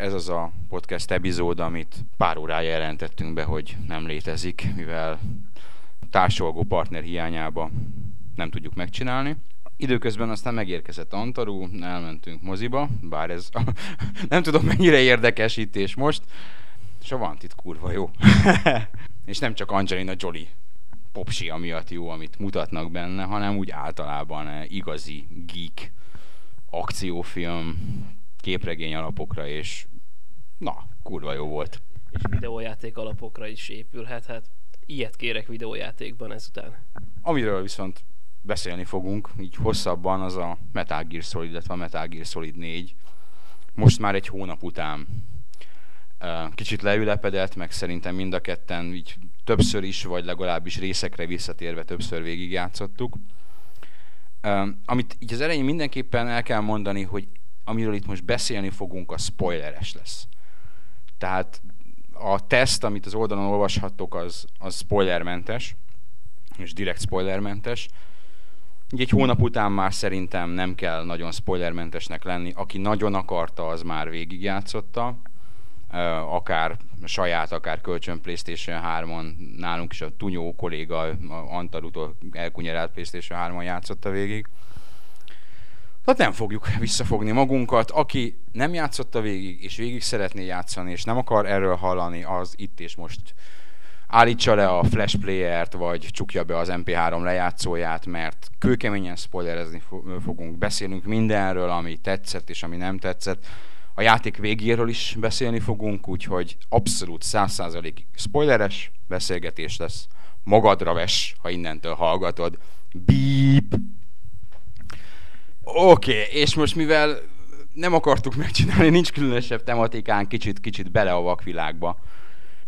Ez az a podcast epizód, amit pár órája jelentettünk be, hogy nem létezik, mivel társolgó partner hiányába nem tudjuk megcsinálni. Időközben aztán megérkezett Antarú, elmentünk moziba, bár ez nem tudom mennyire érdekes itt és most. Itt kurva jó. és nem csak Angelina Jolie popsia miatt jó, amit mutatnak benne, hanem úgy általában igazi geek akciófilm, képregény alapokra, és na, kurva jó volt. És videójáték alapokra is épülhet, hát ilyet kérek videójátékban ezután. Amiről viszont beszélni fogunk, így hosszabban, az a Metal Gear Solid, illetve a Metal Gear Solid 4. Most már egy hónap után kicsit leülepedett, meg szerintem mind a ketten így többször is, vagy legalábbis részekre visszatérve többször végigjátszottuk. Amit így az elején mindenképpen el kell mondani, hogy amiről itt most beszélni fogunk, a spoileres lesz. Tehát a teszt, amit az oldalon olvashattok, az, az spoilermentes, és direkt spoilermentes. Így egy hónap után már szerintem nem kell nagyon spoilermentesnek lenni. Aki nagyon akarta, az már végigjátszotta. Akár saját, akár kölcsön PlayStation 3-on. Nálunk is a Tunyó kolléga Antarutól elkunyerált PlayStation 3-on játszotta végig. Tehát nem fogjuk visszafogni magunkat. Aki nem játszotta végig, és végig szeretné játszani, és nem akar erről hallani, az itt és most állítsa le a Flash Player-t, vagy csukja be az MP3 lejátszóját, mert kőkeményen spoilerezni fogunk, beszélünk mindenről, ami tetszett és ami nem tetszett. A játék végéről is beszélni fogunk, úgyhogy abszolút 100% spoileres beszélgetés lesz. Magadra ves, ha innentől hallgatod. Beep! Oké, okay, és most mivel nem akartuk megcsinálni, nincs különösebb tematikán, kicsit, kicsit bele a vakvilágba.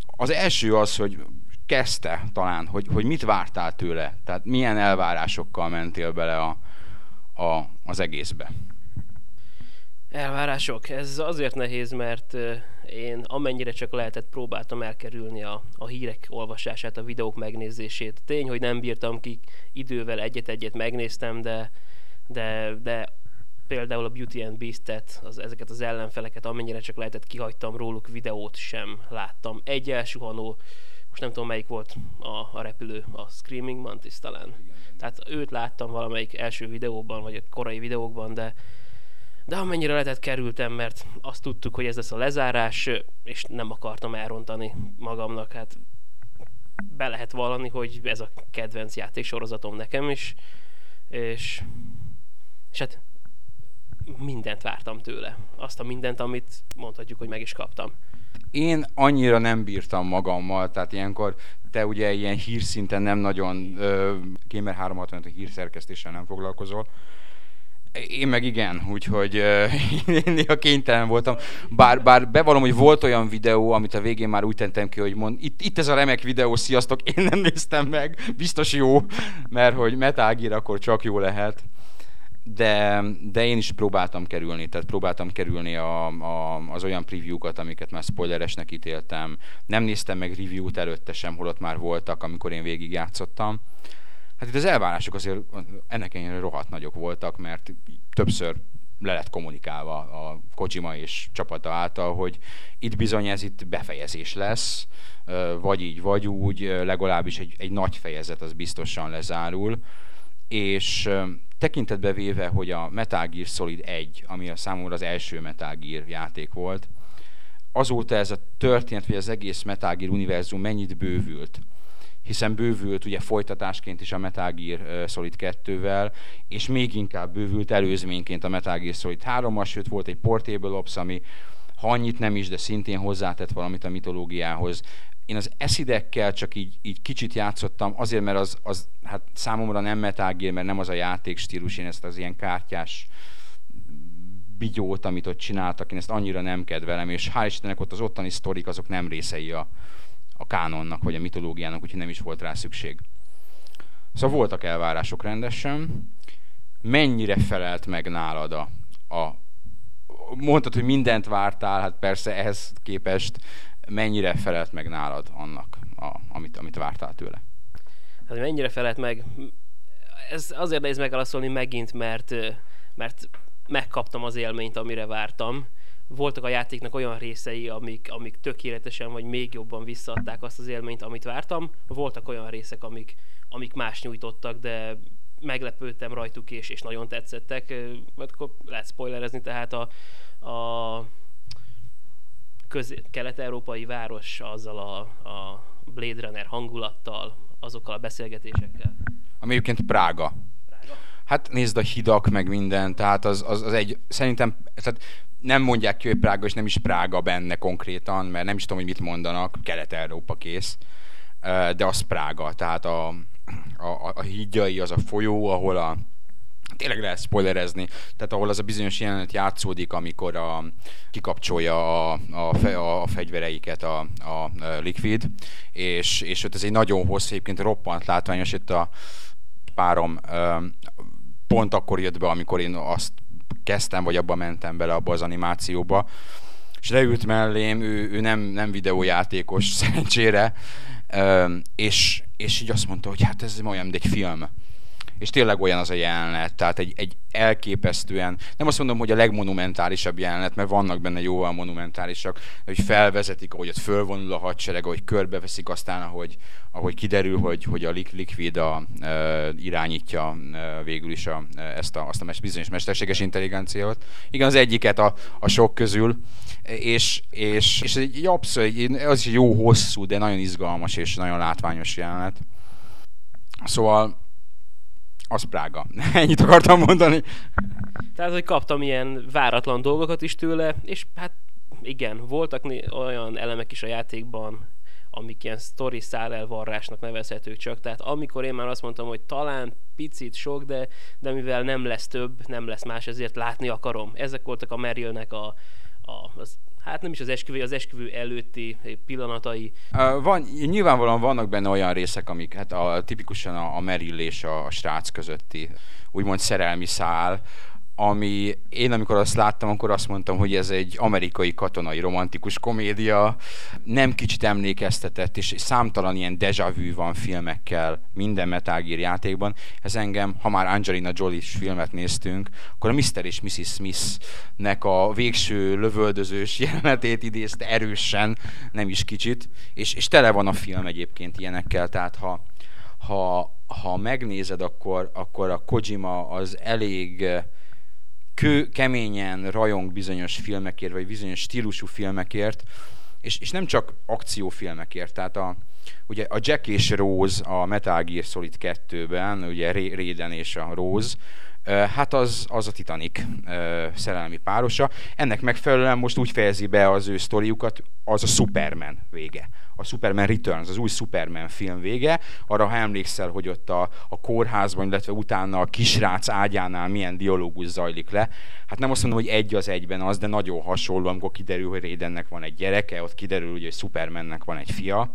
Az első az, hogy kezdte talán, hogy, hogy mit vártál tőle, tehát milyen elvárásokkal mentél bele a, a, az egészbe. Elvárások? Ez azért nehéz, mert én amennyire csak lehetett próbáltam elkerülni a, a hírek olvasását, a videók megnézését. Tény, hogy nem bírtam ki, idővel egyet-egyet megnéztem, de de, de például a Beauty and Beast-et, az, ezeket az ellenfeleket, amennyire csak lehetett, kihagytam róluk, videót sem láttam. Egy elsuhanó, most nem tudom melyik volt a, a repülő, a Screaming Mantis talán. Tehát őt láttam valamelyik első videóban, vagy a korai videókban, de de amennyire lehetett kerültem, mert azt tudtuk, hogy ez lesz a lezárás, és nem akartam elrontani magamnak. Hát be lehet vallani, hogy ez a kedvenc játéksorozatom nekem is, és és hát mindent vártam tőle. Azt a mindent, amit mondhatjuk, hogy meg is kaptam. Én annyira nem bírtam magammal, tehát ilyenkor te ugye ilyen hírszinten nem nagyon uh, Gamer 365 hírszerkesztéssel nem foglalkozol, én meg igen, úgyhogy uh, én néha kénytelen voltam. Bár, bár bevallom, hogy volt olyan videó, amit a végén már úgy tentem ki, hogy mond, itt, itt ez a remek videó, sziasztok, én nem néztem meg, biztos jó, mert hogy Metal akkor csak jó lehet de, de én is próbáltam kerülni, tehát próbáltam kerülni a, a, az olyan preview-kat, amiket már spoileresnek ítéltem. Nem néztem meg review-t előtte sem, holott már voltak, amikor én végigjátszottam. Hát itt az elvárások azért ennek ennyire rohadt nagyok voltak, mert többször le lett kommunikálva a Kojima és csapata által, hogy itt bizony ez itt befejezés lesz, vagy így, vagy úgy, legalábbis egy, egy nagy fejezet az biztosan lezárul, és tekintetbe véve, hogy a Metal Gear Solid 1, ami a számomra az első Metal Gear játék volt, azóta ez a történet, vagy az egész Metal Gear univerzum mennyit bővült? Hiszen bővült ugye folytatásként is a Metal Gear Solid 2-vel, és még inkább bővült előzményként a Metal Gear Solid 3-mal, sőt volt egy Portable Ops, ami ha annyit nem is, de szintén hozzátett valamit a mitológiához én az eszidekkel csak így, így kicsit játszottam, azért, mert az, az hát számomra nem Metal mert nem az a játékstílus, én ezt az ilyen kártyás bigyót, amit ott csináltak, én ezt annyira nem kedvelem, és hál' Istennek ott az ottani sztorik, azok nem részei a, a kánonnak, vagy a mitológiának, úgyhogy nem is volt rá szükség. Szóval voltak elvárások rendesen. Mennyire felelt meg nálad a, a mondtad, hogy mindent vártál, hát persze ehhez képest mennyire felelt meg nálad annak, a, amit, amit vártál tőle? Hát mennyire felelt meg? Ez azért nehéz megválaszolni megint, mert, mert megkaptam az élményt, amire vártam. voltak a játéknak olyan részei, amik, amik tökéletesen vagy még jobban visszaadták azt az élményt, amit vártam. Voltak olyan részek, amik, amik más nyújtottak, de meglepődtem rajtuk és, és nagyon tetszettek. Akkor lehet spoilerezni, tehát a, a köz- kelet-európai város azzal a, a Blade Runner hangulattal, azokkal a beszélgetésekkel. Ami egyébként Prága. Prága? Hát nézd a hidak, meg minden, tehát az, az, az egy, szerintem, tehát nem mondják ki, hogy Prága, és nem is Prága benne konkrétan, mert nem is tudom, hogy mit mondanak, Kelet-Európa kész, de az Prága, tehát a, a, a hídjai, az a folyó, ahol a, tényleg lehet spoilerezni, tehát ahol az a bizonyos jelenet játszódik, amikor a, kikapcsolja a, a, fe, a, a fegyvereiket a, a Liquid, és, és ott ez egy nagyon hosszú, egyébként roppant látványos, itt a párom pont akkor jött be, amikor én azt kezdtem, vagy abba mentem bele abba az animációba, és leült mellém, ő, ő nem, nem videójátékos szerencsére, és, és így azt mondta, hogy hát ez olyan, mint egy film és tényleg olyan az a jelenet, tehát egy, egy elképesztően, nem azt mondom, hogy a legmonumentálisabb jelenet, mert vannak benne jóval monumentálisak, hogy felvezetik, ahogy ott fölvonul a hadsereg, ahogy körbeveszik, aztán ahogy, ahogy kiderül, hogy, hogy a Liquid a, e, irányítja e, végül is a, ezt a, azt a bizonyos mesterséges intelligenciát. Igen, az egyiket a, a sok közül, és, és, és egy abszolút, az is jó hosszú, de nagyon izgalmas és nagyon látványos jelenet. Szóval az Prága. Ennyit akartam mondani. Tehát, hogy kaptam ilyen váratlan dolgokat is tőle, és hát igen, voltak olyan elemek is a játékban, amik ilyen story szálelvarrásnak nevezhetők csak. Tehát amikor én már azt mondtam, hogy talán picit sok, de, de mivel nem lesz több, nem lesz más, ezért látni akarom. Ezek voltak a Merylnek a, a, az hát nem is az esküvő, az esküvő előtti pillanatai. Van, nyilvánvalóan vannak benne olyan részek, amik hát a, tipikusan a, a Meryl és a, a srác közötti úgymond szerelmi szál, ami én amikor azt láttam, akkor azt mondtam, hogy ez egy amerikai katonai romantikus komédia, nem kicsit emlékeztetett, és számtalan ilyen deja vu van filmekkel minden Metal Gear játékban. Ez engem, ha már Angelina Jolie-s filmet néztünk, akkor a Mr. és Mrs. Smith-nek a végső lövöldözős jelenetét idézte erősen, nem is kicsit, és, és tele van a film egyébként ilyenekkel, tehát ha, ha, ha megnézed, akkor, akkor a Kojima az elég kő, keményen rajong bizonyos filmekért, vagy bizonyos stílusú filmekért, és, és nem csak akciófilmekért, tehát a, ugye a Jack és Rose a Metal Gear Solid 2-ben, ugye Raiden és a Rose, hát az, az a Titanic szerelmi párosa. Ennek megfelelően most úgy fejezi be az ő sztoriukat, az a Superman vége. A Superman Returns, az új Superman film vége. Arra, ha emlékszel, hogy ott a, a kórházban, illetve utána a kisrác ágyánál milyen dialógus zajlik le. Hát nem azt mondom, hogy egy az egyben az, de nagyon hasonló, amikor kiderül, hogy Raidennek van egy gyereke, ott kiderül, hogy Supermannek van egy fia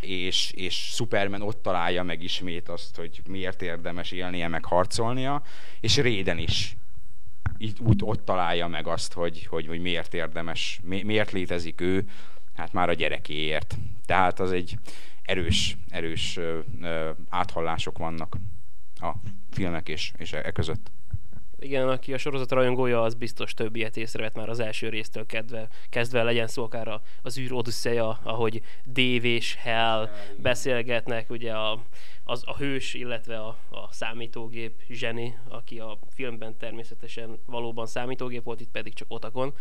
és, és Superman ott találja meg ismét azt, hogy miért érdemes élnie, meg harcolnia, és Réden is itt úgy, ott találja meg azt, hogy, hogy, hogy miért érdemes, mi, miért létezik ő, hát már a gyerekéért. Tehát az egy erős, erős ö, ö, áthallások vannak a filmek és, és e között. Igen, aki a sorozat rajongója, az biztos több ilyet észrevett már az első résztől kedve, kezdve legyen szó akár az űr odüsszeja, ahogy Dave és Hell beszélgetnek, ugye a, az, a hős, illetve a, a számítógép zseni, aki a filmben természetesen valóban számítógép volt, itt pedig csak otakon,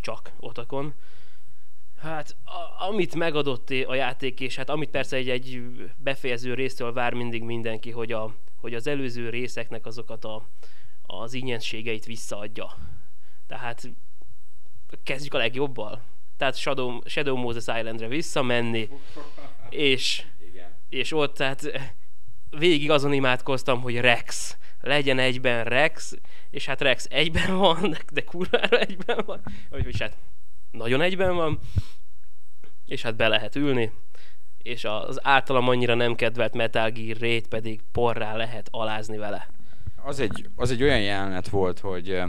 csak otakon. Hát, a, amit megadott a játék, és hát amit persze egy, egy befejező résztől vár mindig mindenki, hogy, a, hogy az előző részeknek azokat a, az ingyenségeit visszaadja. Tehát kezdjük a legjobbal. Tehát Shadow, Shadow Moses Islandre visszamenni, és, és ott tehát végig azon imádkoztam, hogy Rex, legyen egyben Rex, és hát Rex egyben van, de kurvára egyben van, vagy hát nagyon egyben van, és hát be lehet ülni, és az általam annyira nem kedvelt Metal Gear Raid pedig porrá lehet alázni vele az egy, az egy olyan jelenet volt, hogy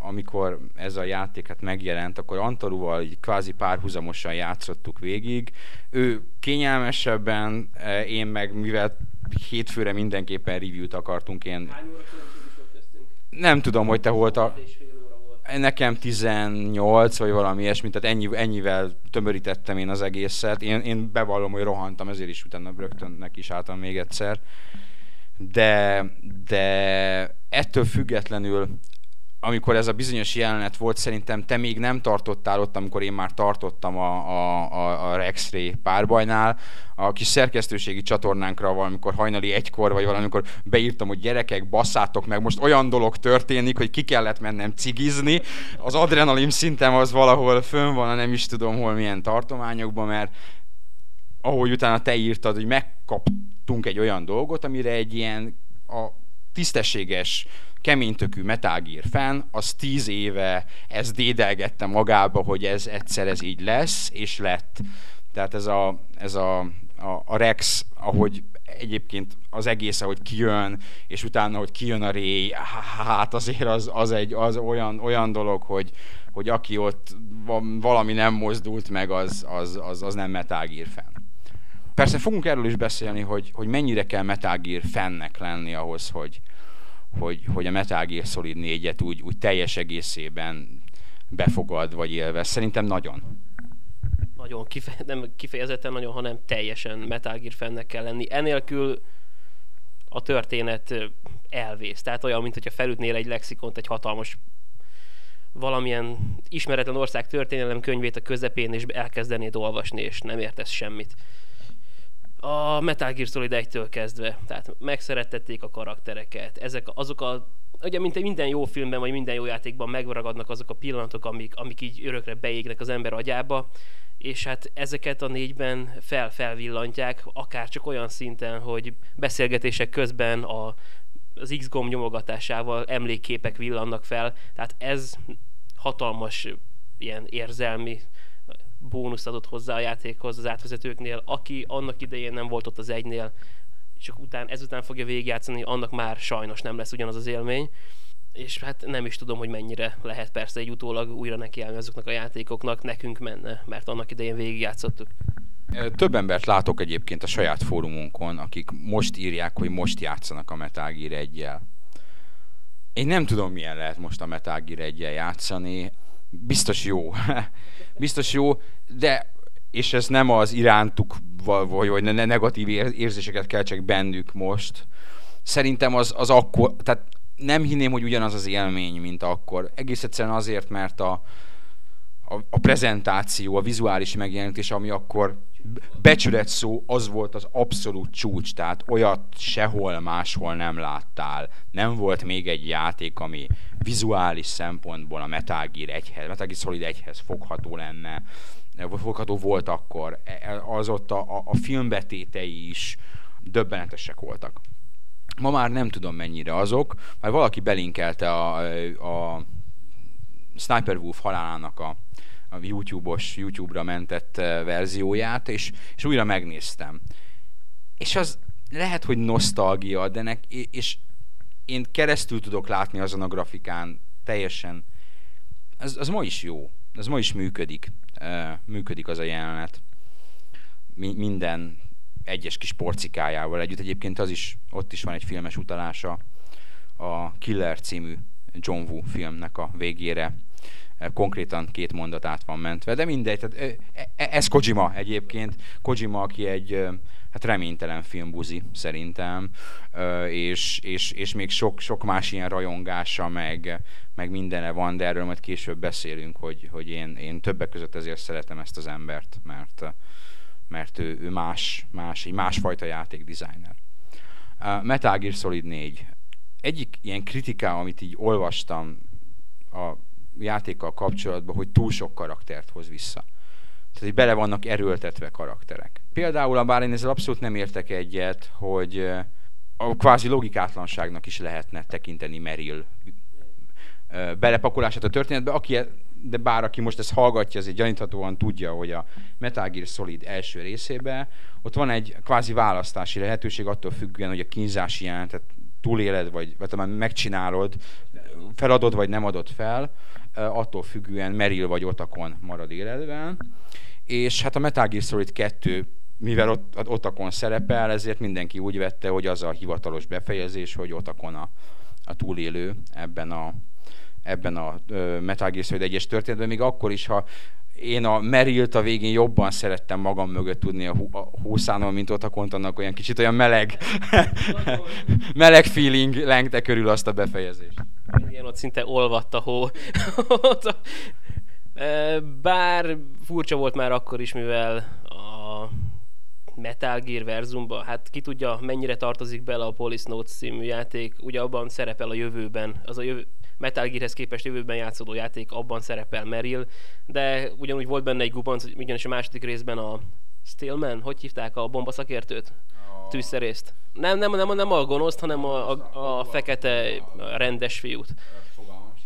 amikor ez a játéket megjelent, akkor Antaruval így kvázi párhuzamosan játszottuk végig. Ő kényelmesebben, én meg mivel hétfőre mindenképpen review-t akartunk, én... Nem tudom, hogy te volt a... nekem 18 vagy valami ilyesmi, tehát ennyi, ennyivel tömörítettem én az egészet. Én, én bevallom, hogy rohantam, ezért is utána rögtön neki is álltam még egyszer. De, de ettől függetlenül amikor ez a bizonyos jelenet volt, szerintem te még nem tartottál ott, amikor én már tartottam a, a, a, a Rex-Ray párbajnál. A kis szerkesztőségi csatornánkra valamikor hajnali egykor, vagy valamikor beírtam, hogy gyerekek, basszátok meg, most olyan dolog történik, hogy ki kellett mennem cigizni. Az adrenalin szintem az valahol fönn van, nem is tudom hol milyen tartományokban, mert ahogy utána te írtad, hogy megkaptunk egy olyan dolgot, amire egy ilyen a tisztességes keménytökű Metal Gear fan, az tíz éve ez dédelgette magába, hogy ez egyszer ez így lesz, és lett. Tehát ez a, ez a, a, a Rex, ahogy egyébként az egész, ahogy kijön, és utána, hogy kijön a Ray, hát azért az, az egy az olyan, olyan dolog, hogy, hogy aki ott valami nem mozdult meg, az, az, az, az nem Metal Gear fan. Persze fogunk erről is beszélni, hogy, hogy mennyire kell Metal Gear fannek lenni ahhoz, hogy, hogy, hogy a Metal Gear Solid 4-et úgy, úgy teljes egészében befogad vagy élvez. Szerintem nagyon. Nagyon, kife- nem kifejezetten nagyon, hanem teljesen Metal Gear fennek kell lenni. Enélkül a történet elvész. Tehát olyan, mint hogyha felütnél egy lexikont, egy hatalmas valamilyen ismeretlen ország történelem könyvét a közepén, és elkezdenéd olvasni, és nem értesz semmit a Metal Gear Solid 1-től kezdve, tehát megszerettették a karaktereket, ezek azok a ugye mint minden jó filmben, vagy minden jó játékban megragadnak azok a pillanatok, amik, amik így örökre beégnek az ember agyába, és hát ezeket a négyben fel-felvillantják, akár csak olyan szinten, hogy beszélgetések közben a, az X-gomb nyomogatásával emlékképek villannak fel, tehát ez hatalmas ilyen érzelmi bónusz adott hozzá a játékhoz az átvezetőknél, aki annak idején nem volt ott az egynél, és után, ezután fogja végigjátszani, annak már sajnos nem lesz ugyanaz az élmény. És hát nem is tudom, hogy mennyire lehet persze egy utólag újra nekiállni azoknak a játékoknak, nekünk menne, mert annak idején végigjátszottuk. Több embert látok egyébként a saját fórumunkon, akik most írják, hogy most játszanak a Metal Gear 1 Én nem tudom, milyen lehet most a Metal Gear 1 játszani. Biztos jó. biztos jó, de és ez nem az irántuk, vagy, vagy negatív érzéseket kell csak bennük most. Szerintem az, az akkor, tehát nem hinném, hogy ugyanaz az élmény, mint akkor. Egész egyszerűen azért, mert a, a, a prezentáció, a vizuális megjelenítés, ami akkor becsület szó, az volt az abszolút csúcs, tehát olyat sehol máshol nem láttál. Nem volt még egy játék, ami vizuális szempontból a Metal Gear 1-hez, Metal Gear Solid 1-hez fogható lenne, fogható volt akkor. E, e, az ott a, a, a filmbetétei is döbbenetesek voltak. Ma már nem tudom mennyire azok, mert valaki belinkelte a, a Sniper Wolf halálának a, a YouTube-os, YouTube-ra mentett verzióját, és, és újra megnéztem. És az lehet, hogy nosztalgia, de nek, és én keresztül tudok látni azon a grafikán teljesen. Az, az ma is jó. Az ma is működik. Működik az a jelenet. Minden egyes kis porcikájával együtt. Egyébként az is, ott is van egy filmes utalása a Killer című John Woo filmnek a végére konkrétan két mondat át van mentve, de mindegy, tehát e, e, ez Kojima egyébként, Kojima, aki egy hát reménytelen filmbuzi szerintem, és, és, és még sok, sok más ilyen rajongása, meg, meg mindene van, de erről majd később beszélünk, hogy, hogy én, én többek között ezért szeretem ezt az embert, mert, mert ő, ő más, más, egy másfajta játékdesigner. Metal Gear Solid 4. Egyik ilyen kritika, amit így olvastam a játékkal kapcsolatban, hogy túl sok karaktert hoz vissza. Tehát, hogy bele vannak erőltetve karakterek. Például, bár én ezzel abszolút nem értek egyet, hogy a kvázi logikátlanságnak is lehetne tekinteni Merrill belepakolását a történetbe, aki, e- de bár aki most ezt hallgatja, azért gyaníthatóan tudja, hogy a Metal Gear Solid első részében ott van egy kvázi választási lehetőség attól függően, hogy a kínzási jelentet túléled, vagy, vagy talán megcsinálod, feladod, vagy nem adod fel, attól függően Meril vagy Otakon marad életben. És hát a Metal Gear Solid 2 mivel ott, Otakon szerepel, ezért mindenki úgy vette, hogy az a hivatalos befejezés, hogy Otakon a, a túlélő ebben a, ebben a Metal Gear Solid 1-es történetben, még akkor is, ha én a Merilt a végén jobban szerettem magam mögött tudni a, hú, a húszánon, mint ott a kontonnak olyan kicsit olyan meleg, meleg feeling lengte körül azt a befejezést. Igen, ott szinte olvadt a hó. Bár furcsa volt már akkor is, mivel a Metal Gear Verzumba, hát ki tudja, mennyire tartozik bele a Police Notes című játék, ugye abban szerepel a jövőben, az a jövő, Metal Gearhez képest jövőben játszódó játék, abban szerepel Merrill, de ugyanúgy volt benne egy gubanc, ugyanis a második részben a Stillman, hogy hívták a bombaszakértőt? Tűzszerészt. Nem, nem, nem, nem a gonoszt, hanem a, a, a fekete rendes fiút.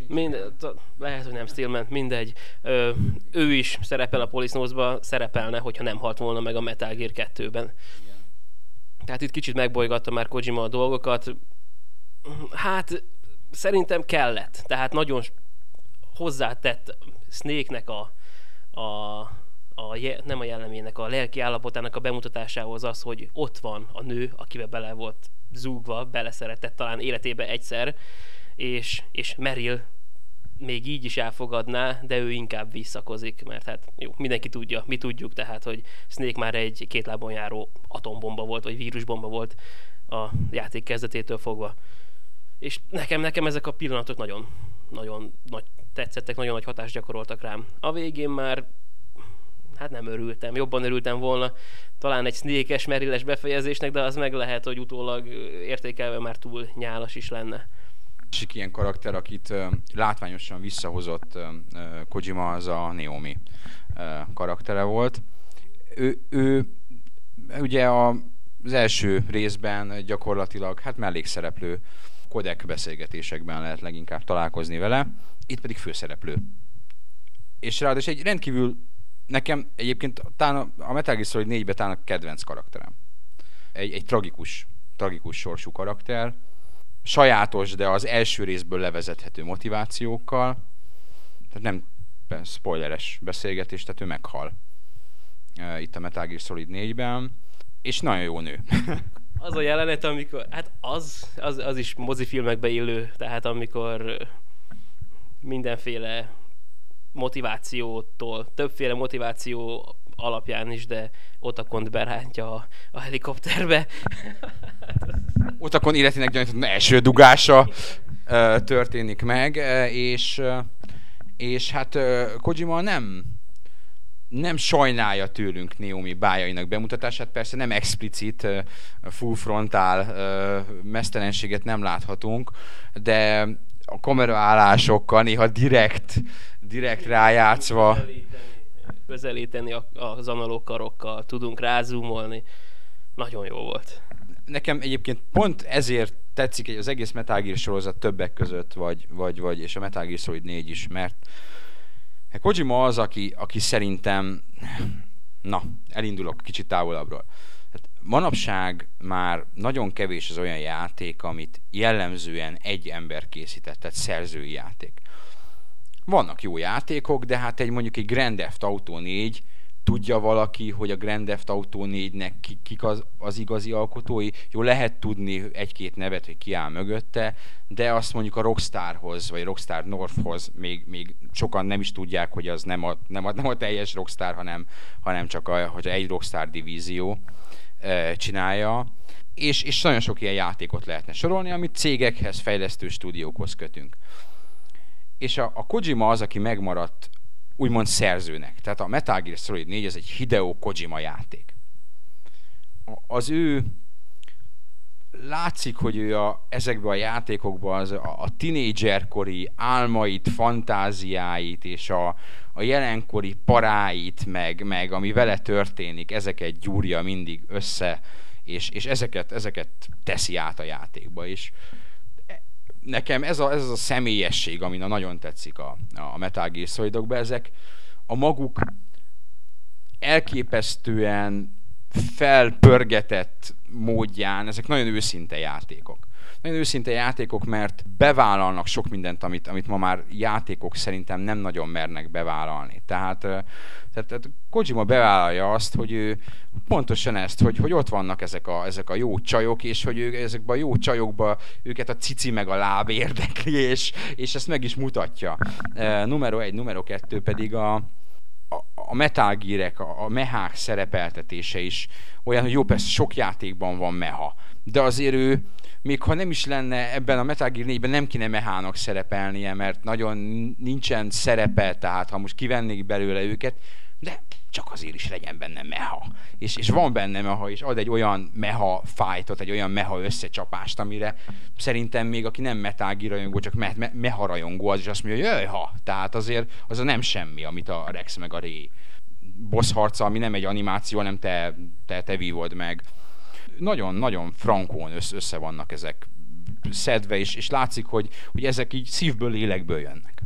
Mind, lehet, hogy nem Stillman, mindegy. Ö, ő is szerepel a Police szerepelne, hogyha nem halt volna meg a Metal Gear 2-ben. Tehát itt kicsit megbolygatta már Kojima a dolgokat. Hát szerintem kellett. Tehát nagyon hozzátett Snake-nek a, a, a, nem a jellemének, a lelki állapotának a bemutatásához az, hogy ott van a nő, akivel bele volt zúgva, beleszeretett talán életébe egyszer, és, és Meryl még így is elfogadná, de ő inkább visszakozik, mert hát jó, mindenki tudja, mi tudjuk tehát, hogy Snake már egy két lábon járó atombomba volt, vagy vírusbomba volt a játék kezdetétől fogva. És nekem, nekem ezek a pillanatok nagyon, nagyon nagy tetszettek, nagyon nagy hatást gyakoroltak rám. A végén már hát nem örültem, jobban örültem volna talán egy snékes, merilles befejezésnek, de az meg lehet, hogy utólag értékelve már túl nyálas is lenne. Másik ilyen karakter, akit uh, látványosan visszahozott Kojima, az a Naomi karaktere volt. Ő, ő ugye a, az első részben gyakorlatilag hát mellékszereplő kodek beszélgetésekben lehet leginkább találkozni vele, itt pedig főszereplő. És ráadásul egy rendkívül, nekem egyébként talán a Metal Gear Solid 4-ben talán a kedvenc karakterem. Egy, egy tragikus, tragikus sorsú karakter, sajátos, de az első részből levezethető motivációkkal, tehát nem spoileres beszélgetés, tehát ő meghal itt a Metal Gear Solid 4-ben, és nagyon jó nő. az a jelenet, amikor, hát az, az, az is mozifilmekbe illő, tehát amikor mindenféle motivációtól, többféle motiváció alapján is, de Otakont berántja a, a helikopterbe. Otakon életének gyanított első dugása történik meg, és, és hát Kojima nem nem sajnálja tőlünk Naomi bájainak bemutatását, persze nem explicit, full frontál mesztelenséget nem láthatunk, de a kameraállásokkal néha direkt, direkt rájátszva közelíteni az analóg karokkal, tudunk rázumolni. Nagyon jó volt. Nekem egyébként pont ezért tetszik az egész Metal Gear sorozat többek között, vagy, vagy, vagy és a Metal Gear Solid 4 is, mert Hát Kojima az, aki, aki szerintem, na, elindulok kicsit távolabbról. Hát manapság már nagyon kevés az olyan játék, amit jellemzően egy ember készített, tehát szerzői játék. Vannak jó játékok, de hát egy mondjuk egy Grand Theft Auto 4 tudja valaki, hogy a Grand Theft Auto 4-nek kik az, az igazi alkotói. Jó, lehet tudni egy-két nevet, hogy ki áll mögötte, de azt mondjuk a Rockstarhoz, vagy Rockstar Northhoz még, még sokan nem is tudják, hogy az nem a, nem a, nem a teljes Rockstar, hanem, hanem csak a, hogy egy Rockstar divízió e, csinálja. És, és nagyon sok ilyen játékot lehetne sorolni, amit cégekhez, fejlesztő stúdiókhoz kötünk. És a, a Kojima az, aki megmaradt úgymond szerzőnek. Tehát a Metal Gear Solid 4 ez egy Hideo Kojima játék. Az ő látszik, hogy ő a, ezekben a játékokban az, a, a tinédzserkori álmait, fantáziáit és a, a jelenkori paráit, meg, meg ami vele történik, ezeket gyúrja mindig össze, és, és ezeket, ezeket teszi át a játékba. És nekem ez, a, ez az a személyesség, ami nagyon tetszik a, a Metal Gear Solidokban, ezek a maguk elképesztően felpörgetett módján, ezek nagyon őszinte játékok. Nagyon őszinte játékok, mert bevállalnak sok mindent, amit, amit ma már játékok szerintem nem nagyon mernek bevállalni. Tehát, tehát, tehát Kojima bevállalja azt, hogy ő pontosan ezt, hogy, hogy ott vannak ezek a, ezek a jó csajok, és hogy ő, ezekben a jó csajokban őket a cici meg a láb érdekli, és, és ezt meg is mutatja. E, numero egy, numero kettő pedig a, a Metal Gear-ek, a, a mehák szerepeltetése is olyan, hogy jó, persze sok játékban van meha, de azért ő, még ha nem is lenne ebben a Metal Gear 4-ben nem kéne mehának szerepelnie, mert nagyon nincsen szerepe, tehát ha most kivennék belőle őket, de csak azért is legyen benne meha. És, és van benne meha, és ad egy olyan meha fightot, egy olyan meha összecsapást, amire szerintem még aki nem Gear rajongó, csak me, me, meha rajongó, az is azt mondja, hogy ha. Tehát azért az a nem semmi, amit a Rex meg a Ray boss harca, ami nem egy animáció, hanem te, te, te vívod meg. Nagyon-nagyon frankón össze vannak ezek szedve, és, és látszik, hogy, hogy ezek így szívből, lélekből jönnek.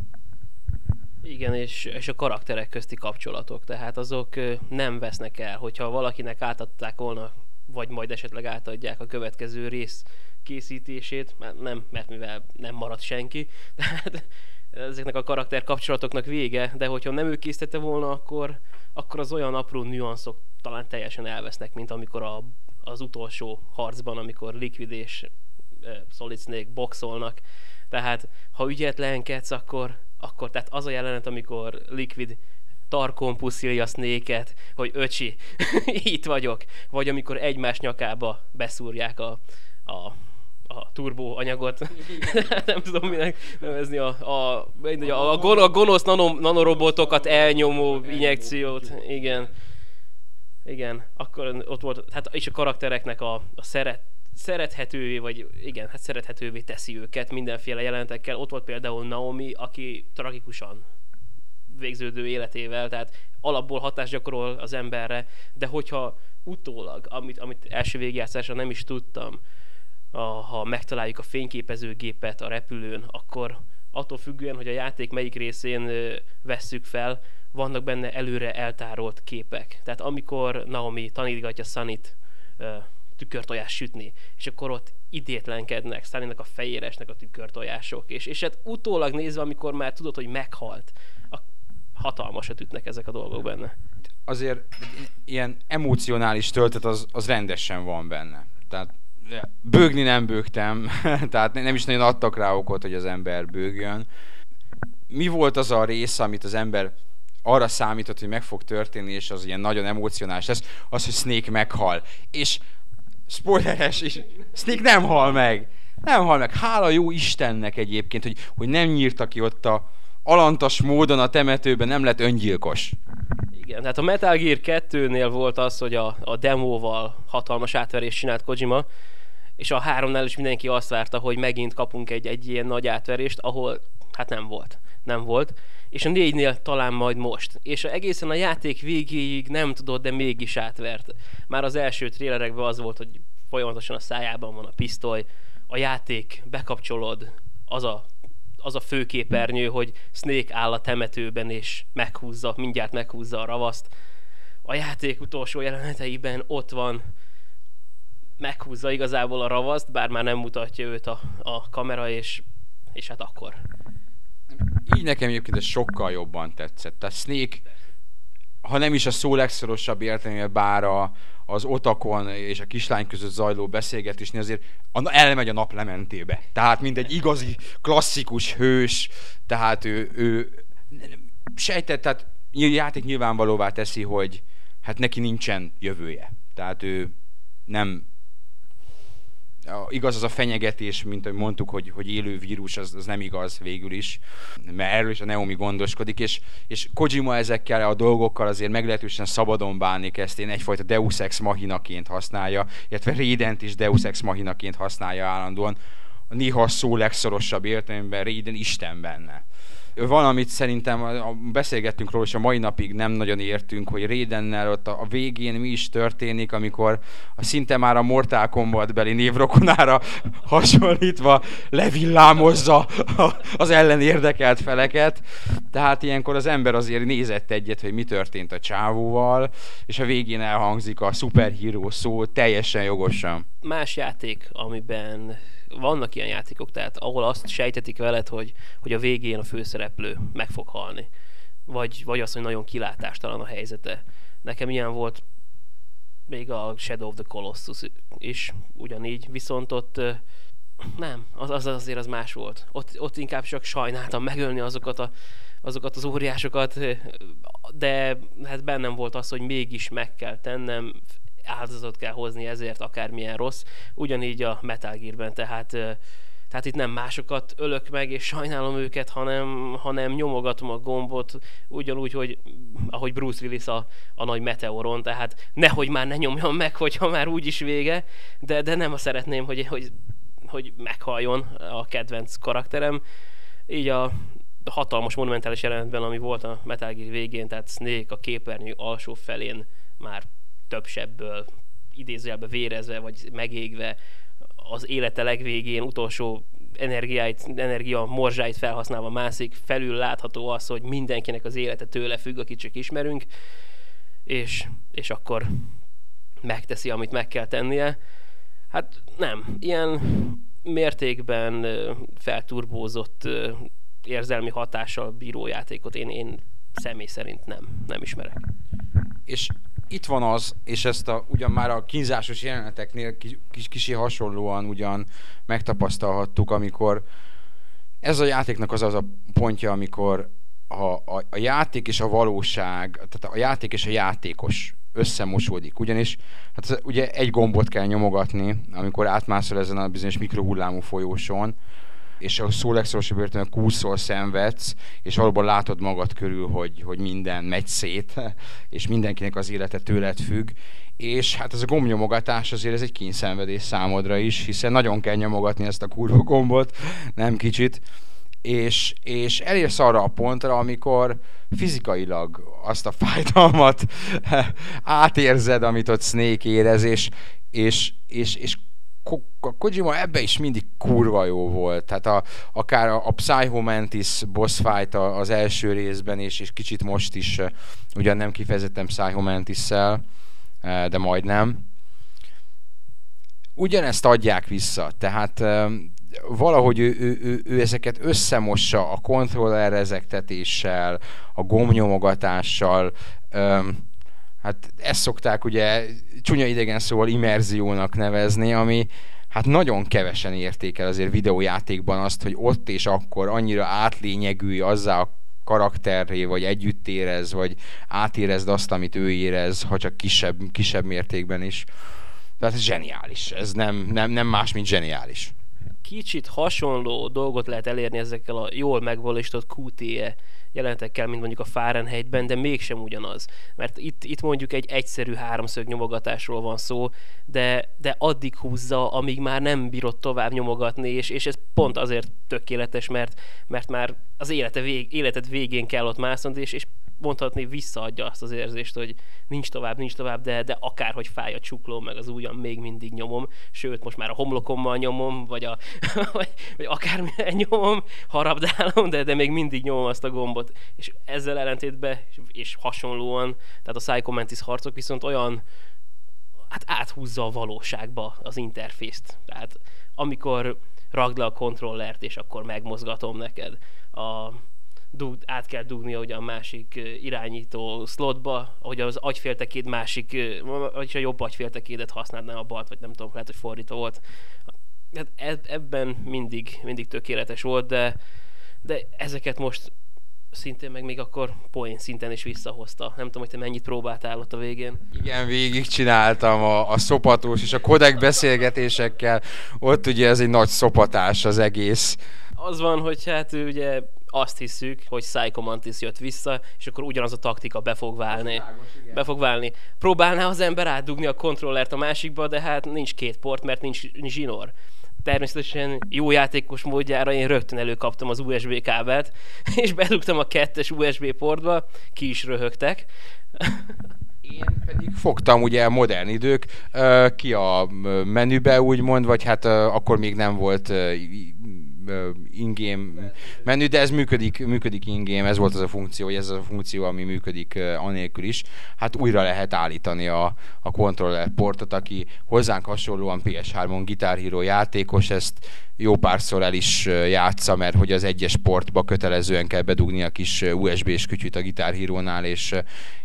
Igen, és, és a karakterek közti kapcsolatok, tehát azok nem vesznek el, hogyha valakinek átadták volna, vagy majd esetleg átadják a következő rész készítését, mert nem, mert mivel nem marad senki, tehát ezeknek a karakter kapcsolatoknak vége, de hogyha nem ő készítette volna, akkor, akkor az olyan apró nüanszok talán teljesen elvesznek, mint amikor a, az utolsó harcban, amikor Liquid és Solid Snake boxolnak. Tehát, ha ügyetlenkedsz, akkor, akkor tehát az a jelenet, amikor Liquid tarkon puszilja a snake hogy öcsi, itt vagyok. Vagy amikor egymás nyakába beszúrják a, a a turbo anyagot, nem tudom minek nevezni, a, a, a, a, gon, a gonosz nanom, nanorobotokat elnyomó injekciót, igen. Igen, akkor ott volt, hát és a karaktereknek a, a szeret, szerethetővé, vagy igen, hát szerethetővé teszi őket mindenféle jelentekkel. Ott volt például Naomi, aki tragikusan végződő életével, tehát alapból hatást gyakorol az emberre, de hogyha utólag, amit, amit első végjátszásra nem is tudtam, a, ha megtaláljuk a fényképezőgépet a repülőn, akkor attól függően, hogy a játék melyik részén vesszük fel, vannak benne előre eltárolt képek. Tehát amikor Naomi tanítgatja Sunnyt tükörtojás sütni, és akkor ott idétlenkednek, Sunnynak a fejére esnek a tükörtojások, és, és hát utólag nézve, amikor már tudod, hogy meghalt, a hatalmasat ütnek ezek a dolgok benne. Azért ilyen emocionális töltet az, az rendesen van benne. Tehát bőgni nem bőgtem, tehát nem is nagyon adtak rá okot, hogy az ember bőgjön. Mi volt az a rész, amit az ember arra számított, hogy meg fog történni, és az ilyen nagyon emocionális lesz, az, hogy Snake meghal. És spoileres, és Snake nem hal meg. Nem hal meg. Hála jó Istennek egyébként, hogy, hogy nem nyírta ki ott a alantas módon a temetőben, nem lett öngyilkos. Igen, tehát a Metal Gear 2-nél volt az, hogy a, a demóval hatalmas átverést csinált Kojima, és a háromnál is mindenki azt várta, hogy megint kapunk egy, egy ilyen nagy átverést, ahol hát nem volt. Nem volt. És a négynél talán majd most. És egészen a játék végéig nem tudod, de mégis átvert. Már az első trélerekben az volt, hogy folyamatosan a szájában van a pisztoly, a játék bekapcsolod, az a, az a főképernyő, hogy Snake áll a temetőben és meghúzza, mindjárt meghúzza a ravaszt. A játék utolsó jeleneteiben ott van meghúzza igazából a ravaszt, bár már nem mutatja őt a, a kamera, és, és hát akkor. Így nekem egyébként ez sokkal jobban tetszett. A Snake, ha nem is a szó legszorosabb értelmével, bár a, az otakon és a kislány között zajló beszélgetésnél azért a, elmegy a naplementébe. Tehát mint egy igazi, klasszikus hős, tehát ő, ő sejtett, tehát játék nyilvánvalóvá teszi, hogy hát neki nincsen jövője. Tehát ő nem igaz az a fenyegetés, mint ahogy mondtuk, hogy, hogy élő vírus, az, az nem igaz végül is, mert erről is a Neomi gondoskodik, és, és Kojima ezekkel a dolgokkal azért meglehetősen szabadon bánik ezt, én egyfajta Deus Ex Machinaként használja, illetve Raident is Deus Ex Machinaként használja állandóan, néha a szó legszorosabb értelemben Raiden Isten benne valamit szerintem beszélgettünk róla, és a mai napig nem nagyon értünk, hogy Raidennel ott a végén mi is történik, amikor a szinte már a Mortal Kombat beli névrokonára hasonlítva levillámozza az ellen érdekelt feleket. Tehát ilyenkor az ember azért nézett egyet, hogy mi történt a csávóval, és a végén elhangzik a szuperhíró szó teljesen jogosan. Más játék, amiben vannak ilyen játékok, tehát ahol azt sejtetik veled, hogy, hogy a végén a főszereplő meg fog halni. Vagy, vagy az, hogy nagyon kilátástalan a helyzete. Nekem ilyen volt még a Shadow of the Colossus is ugyanígy, viszont ott nem, az, az azért az más volt. Ott, ott inkább csak sajnáltam megölni azokat, a, azokat az óriásokat, de hát bennem volt az, hogy mégis meg kell tennem, áldozatot kell hozni ezért, akármilyen rossz. Ugyanígy a Metal Gear-ben, tehát, tehát itt nem másokat ölök meg, és sajnálom őket, hanem, hanem nyomogatom a gombot, ugyanúgy, hogy ahogy Bruce Willis a, a nagy meteoron, tehát nehogy már ne nyomjam meg, hogyha már úgyis vége, de, de nem azt szeretném, hogy, hogy, hogy meghaljon a kedvenc karakterem. Így a hatalmas monumentális jelenetben, ami volt a Metal Gear végén, tehát Snake a képernyő alsó felén már több sebből idézőjelbe vérezve, vagy megégve az élete legvégén utolsó energiáit, energia morzsáit felhasználva mászik, felül látható az, hogy mindenkinek az élete tőle függ, akit csak ismerünk, és, és akkor megteszi, amit meg kell tennie. Hát nem, ilyen mértékben felturbózott érzelmi hatással bíró játékot én, én személy szerint nem, nem ismerek. És itt van az, és ezt a, ugyan már a kínzásos jeleneteknél kis, kis, kicsi hasonlóan ugyan megtapasztalhattuk, amikor ez a játéknak az az a pontja, amikor a, a, a játék és a valóság, tehát a játék és a játékos összemosódik. Ugyanis hát ugye egy gombot kell nyomogatni, amikor átmászol ezen a bizonyos mikrohullámú folyóson, és a szó legszorosabb értelemben kúszol, szenvedsz, és valóban látod magad körül, hogy, hogy minden megy szét, és mindenkinek az élete tőled függ, és hát ez a gombnyomogatás azért ez egy kényszenvedés számodra is, hiszen nagyon kell nyomogatni ezt a kurva gombot, nem kicsit, és, és elérsz arra a pontra, amikor fizikailag azt a fájdalmat átérzed, amit ott Snake érez, és, és, és, és a Kojima ebbe is mindig kurva jó volt. Tehát a, akár a, a Psycho Mantis boss fight az első részben, és, és kicsit most is, ugyan nem kifejezetten Psycho mantis de majdnem. Ugyanezt adják vissza, tehát valahogy ő, ő, ő, ő ezeket összemossa a kontroller ezektetéssel, a gomnyomogatással, hát ezt szokták ugye csúnya idegen szóval immerziónak nevezni, ami hát nagyon kevesen értékel azért videójátékban azt, hogy ott és akkor annyira átlényegülj azzá a karakterré, vagy együtt érez, vagy átérezd azt, amit ő érez, ha csak kisebb, kisebb mértékben is. Tehát ez zseniális. Ez nem, nem, nem más, mint zseniális. Kicsit hasonló dolgot lehet elérni ezekkel a jól megvalósított QTE jelentekkel, mint mondjuk a Fahrenheitben, de mégsem ugyanaz. Mert itt, itt mondjuk egy egyszerű háromszög nyomogatásról van szó, de, de addig húzza, amíg már nem bírod tovább nyomogatni, és, és ez pont azért tökéletes, mert, mert már az élete vég, életed végén kell ott másznod, és, és mondhatni visszaadja azt az érzést, hogy nincs tovább, nincs tovább, de, de akárhogy fáj a csukló, meg az ujjam, még mindig nyomom, sőt, most már a homlokommal nyomom, vagy, a, vagy, vagy akármilyen nyomom, harabdálom, de, de még mindig nyomom azt a gombot. És ezzel ellentétben, és hasonlóan, tehát a Psycho Mantis harcok viszont olyan, hát áthúzza a valóságba az interfészt. Tehát amikor ragd le a kontrollert, és akkor megmozgatom neked. A, dug, át kell dugni hogy a másik irányító slotba, hogy az agyféltekéd másik, vagyis a jobb agyféltekédet használd, nem a balt, vagy nem tudom, lehet, hogy fordítva volt. Hát ebben mindig, mindig tökéletes volt, de, de ezeket most szintén meg még akkor poén szinten is visszahozta. Nem tudom, hogy te mennyit próbáltál ott a végén. Igen, végig csináltam a, a szopatós és a kodek beszélgetésekkel. Ott ugye ez egy nagy szopatás az egész. Az van, hogy hát ugye azt hiszük, hogy Psycho Mantis jött vissza, és akkor ugyanaz a taktika be fog válni. Be fog válni. Próbálná az ember átdugni a kontrollert a másikba, de hát nincs két port, mert nincs zsinór. Természetesen jó játékos módjára én rögtön előkaptam az USB kábelt, és bedugtam a kettes USB portba, ki is röhögtek. Én pedig fogtam ugye a modern idők ki a menübe úgymond, vagy hát akkor még nem volt ingame menü, de ez működik, működik ingame, ez volt az a funkció, ez az a funkció, ami működik anélkül is. Hát újra lehet állítani a, a controller portot, aki hozzánk hasonlóan PS3-on Guitar Hero játékos, ezt jó párszor el is játsza, mert hogy az egyes portba kötelezően kell bedugni a kis USB-s kütyűt a Guitar Hero-nál, és,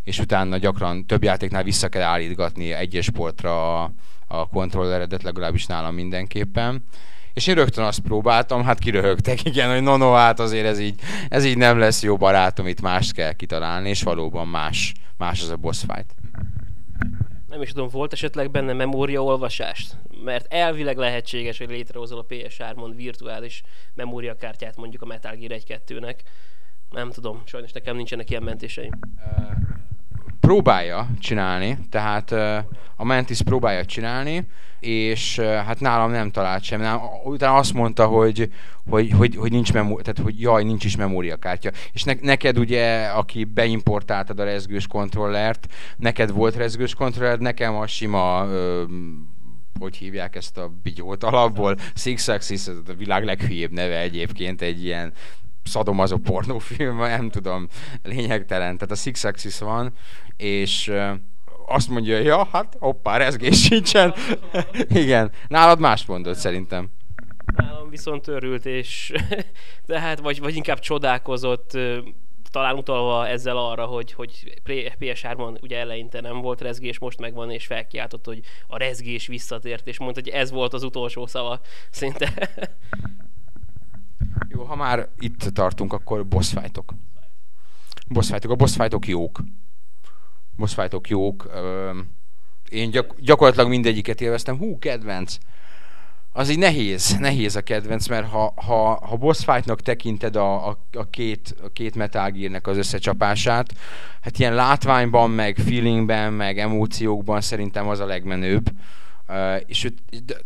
és utána gyakran több játéknál vissza kell állítgatni egyes portra a, a kontrolleredet, legalábbis nálam mindenképpen. És én rögtön azt próbáltam, hát kiröhögtek, igen, hogy no, no, hát azért ez így, ez így nem lesz jó barátom, itt mást kell kitalálni, és valóban más, más az a boss fight. Nem is tudom, volt esetleg benne memóriaolvasást? Mert elvileg lehetséges, hogy létrehozol a PS3-on virtuális memóriakártyát mondjuk a Metal Gear 1-2-nek. Nem tudom, sajnos nekem nincsenek ilyen mentéseim. Próbálja csinálni, tehát a Mantis próbálja csinálni, és hát nálam nem talált sem. Nálam, utána azt mondta, hogy, hogy, hogy, hogy nincs memória, tehát hogy jaj, nincs is memóriakártya. És ne, neked ugye, aki beimportáltad a rezgős kontrollert, neked volt rezgős kontrollert, nekem a sima ö, hogy hívják ezt a bigyót alapból, Six Axis, a világ leghülyébb neve egyébként, egy ilyen szadomazó pornófilm, nem tudom, lényegtelen. Tehát a Six Axis van, és azt mondja, ja, hát hoppá, rezgés sincsen. Igen, nálad más mondott szerintem. Nálam viszont örült, és tehát vagy, vagy inkább csodálkozott, talán utalva ezzel arra, hogy, hogy PS3-on ugye eleinte nem volt rezgés, most megvan, és felkiáltott, hogy a rezgés visszatért, és mondta, hogy ez volt az utolsó szava, szinte. Jó, ha már itt tartunk, akkor boss fightok. Boss fightok. A boss fightok jók boss fightok jók. Én gyak, gyakorlatilag mindegyiket élveztem. Hú, kedvenc! Az így nehéz, nehéz a kedvenc, mert ha, ha, ha boss fightnak tekinted a, a, a, két, a két Metal Gear-nek az összecsapását, hát ilyen látványban, meg feelingben, meg emóciókban szerintem az a legmenőbb. Uh, és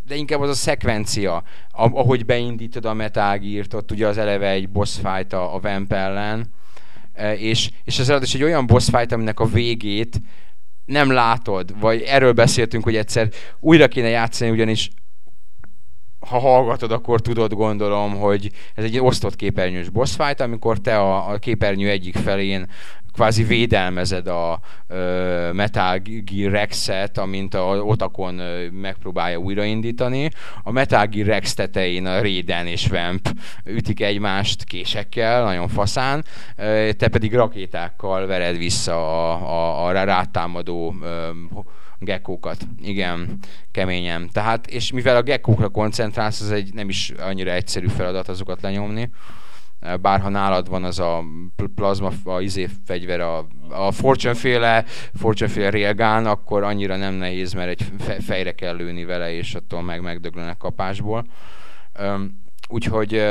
de inkább az a szekvencia, ahogy beindítod a Metal Gear-t, ott ugye az eleve egy boss fight a, a Vamp ellen, és, és ez is egy olyan boss fight, aminek a végét nem látod, vagy erről beszéltünk, hogy egyszer újra kéne játszani, ugyanis ha hallgatod, akkor tudod, gondolom, hogy ez egy osztott képernyős boss fight, amikor te a, a képernyő egyik felén kvázi védelmezed a ö, Metal Gear Rex-et, amint a Otakon megpróbálja újraindítani. A Metal Gear Rex tetején a Raiden és Vamp ütik egymást késekkel, nagyon faszán, ö, te pedig rakétákkal vered vissza a, a, a rátámadó ö, gekkókat. Igen, keményen. Tehát, és mivel a gekkókra koncentrálsz, az egy nem is annyira egyszerű feladat azokat lenyomni bárha nálad van az a plazma, a izé fegyver, a, a Fortune féle, Fortune féle railgun, akkor annyira nem nehéz, mert egy fejre kell lőni vele, és attól meg megdöglönek kapásból. Úgyhogy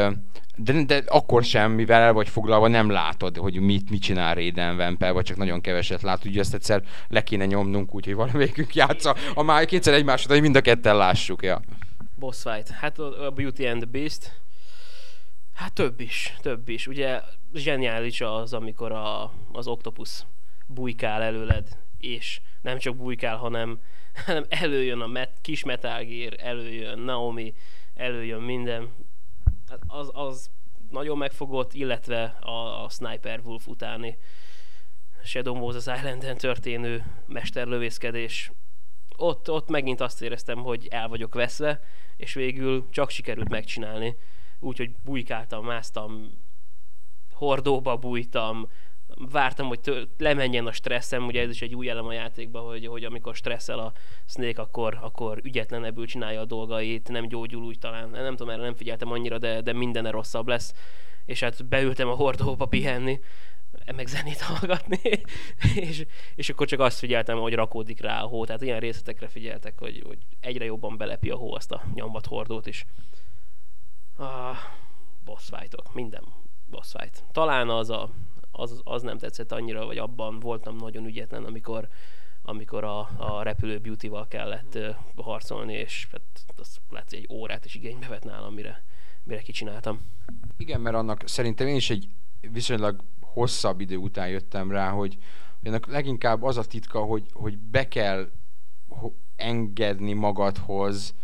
de, de akkor sem, mivel el vagy foglalva, nem látod, hogy mit, mit csinál Raiden Vampel, vagy csak nagyon keveset látod. Ugye ezt egyszer le kéne nyomnunk, úgyhogy valamelyikünk játsza. A már kétszer egymásra, hogy mind a ketten lássuk. Ja. Boss fight. Hát a Beauty and the Beast Hát több is, több is. Ugye zseniális az, amikor a, az Octopus bujkál előled, és nem csak bujkál, hanem, hanem előjön a met, kis Metal Gear, előjön Naomi, előjön minden. Hát az, az nagyon megfogott, illetve a, a Sniper Wolf utáni Shadow Moses Islanden történő mesterlövészkedés. Ott, ott megint azt éreztem, hogy el vagyok veszve, és végül csak sikerült megcsinálni úgyhogy bujkáltam, másztam, hordóba bújtam, vártam, hogy tő, lemenjen a stresszem, ugye ez is egy új elem a játékban, hogy, hogy amikor stresszel a Snake, akkor, akkor ügyetlenebbül csinálja a dolgait, nem gyógyul úgy talán, nem tudom, erre nem figyeltem annyira, de, de mindenre rosszabb lesz. És hát beültem a hordóba pihenni, meg zenét hallgatni, és, és akkor csak azt figyeltem, hogy rakódik rá a hó, tehát ilyen részletekre figyeltek, hogy, hogy egyre jobban belepi a hó azt a nyomvat hordót is. Ah, boss fightok, minden boss fight. Talán az, a, az, az nem tetszett annyira, vagy abban voltam nagyon ügyetlen, amikor, amikor a, a repülő beauty-val kellett uh, harcolni, és hát, az lehet, egy órát is igénybe vett nálam, mire, mire kicsináltam. Igen, mert annak szerintem én is egy viszonylag hosszabb idő után jöttem rá, hogy ennek leginkább az a titka, hogy, hogy be kell engedni magadhoz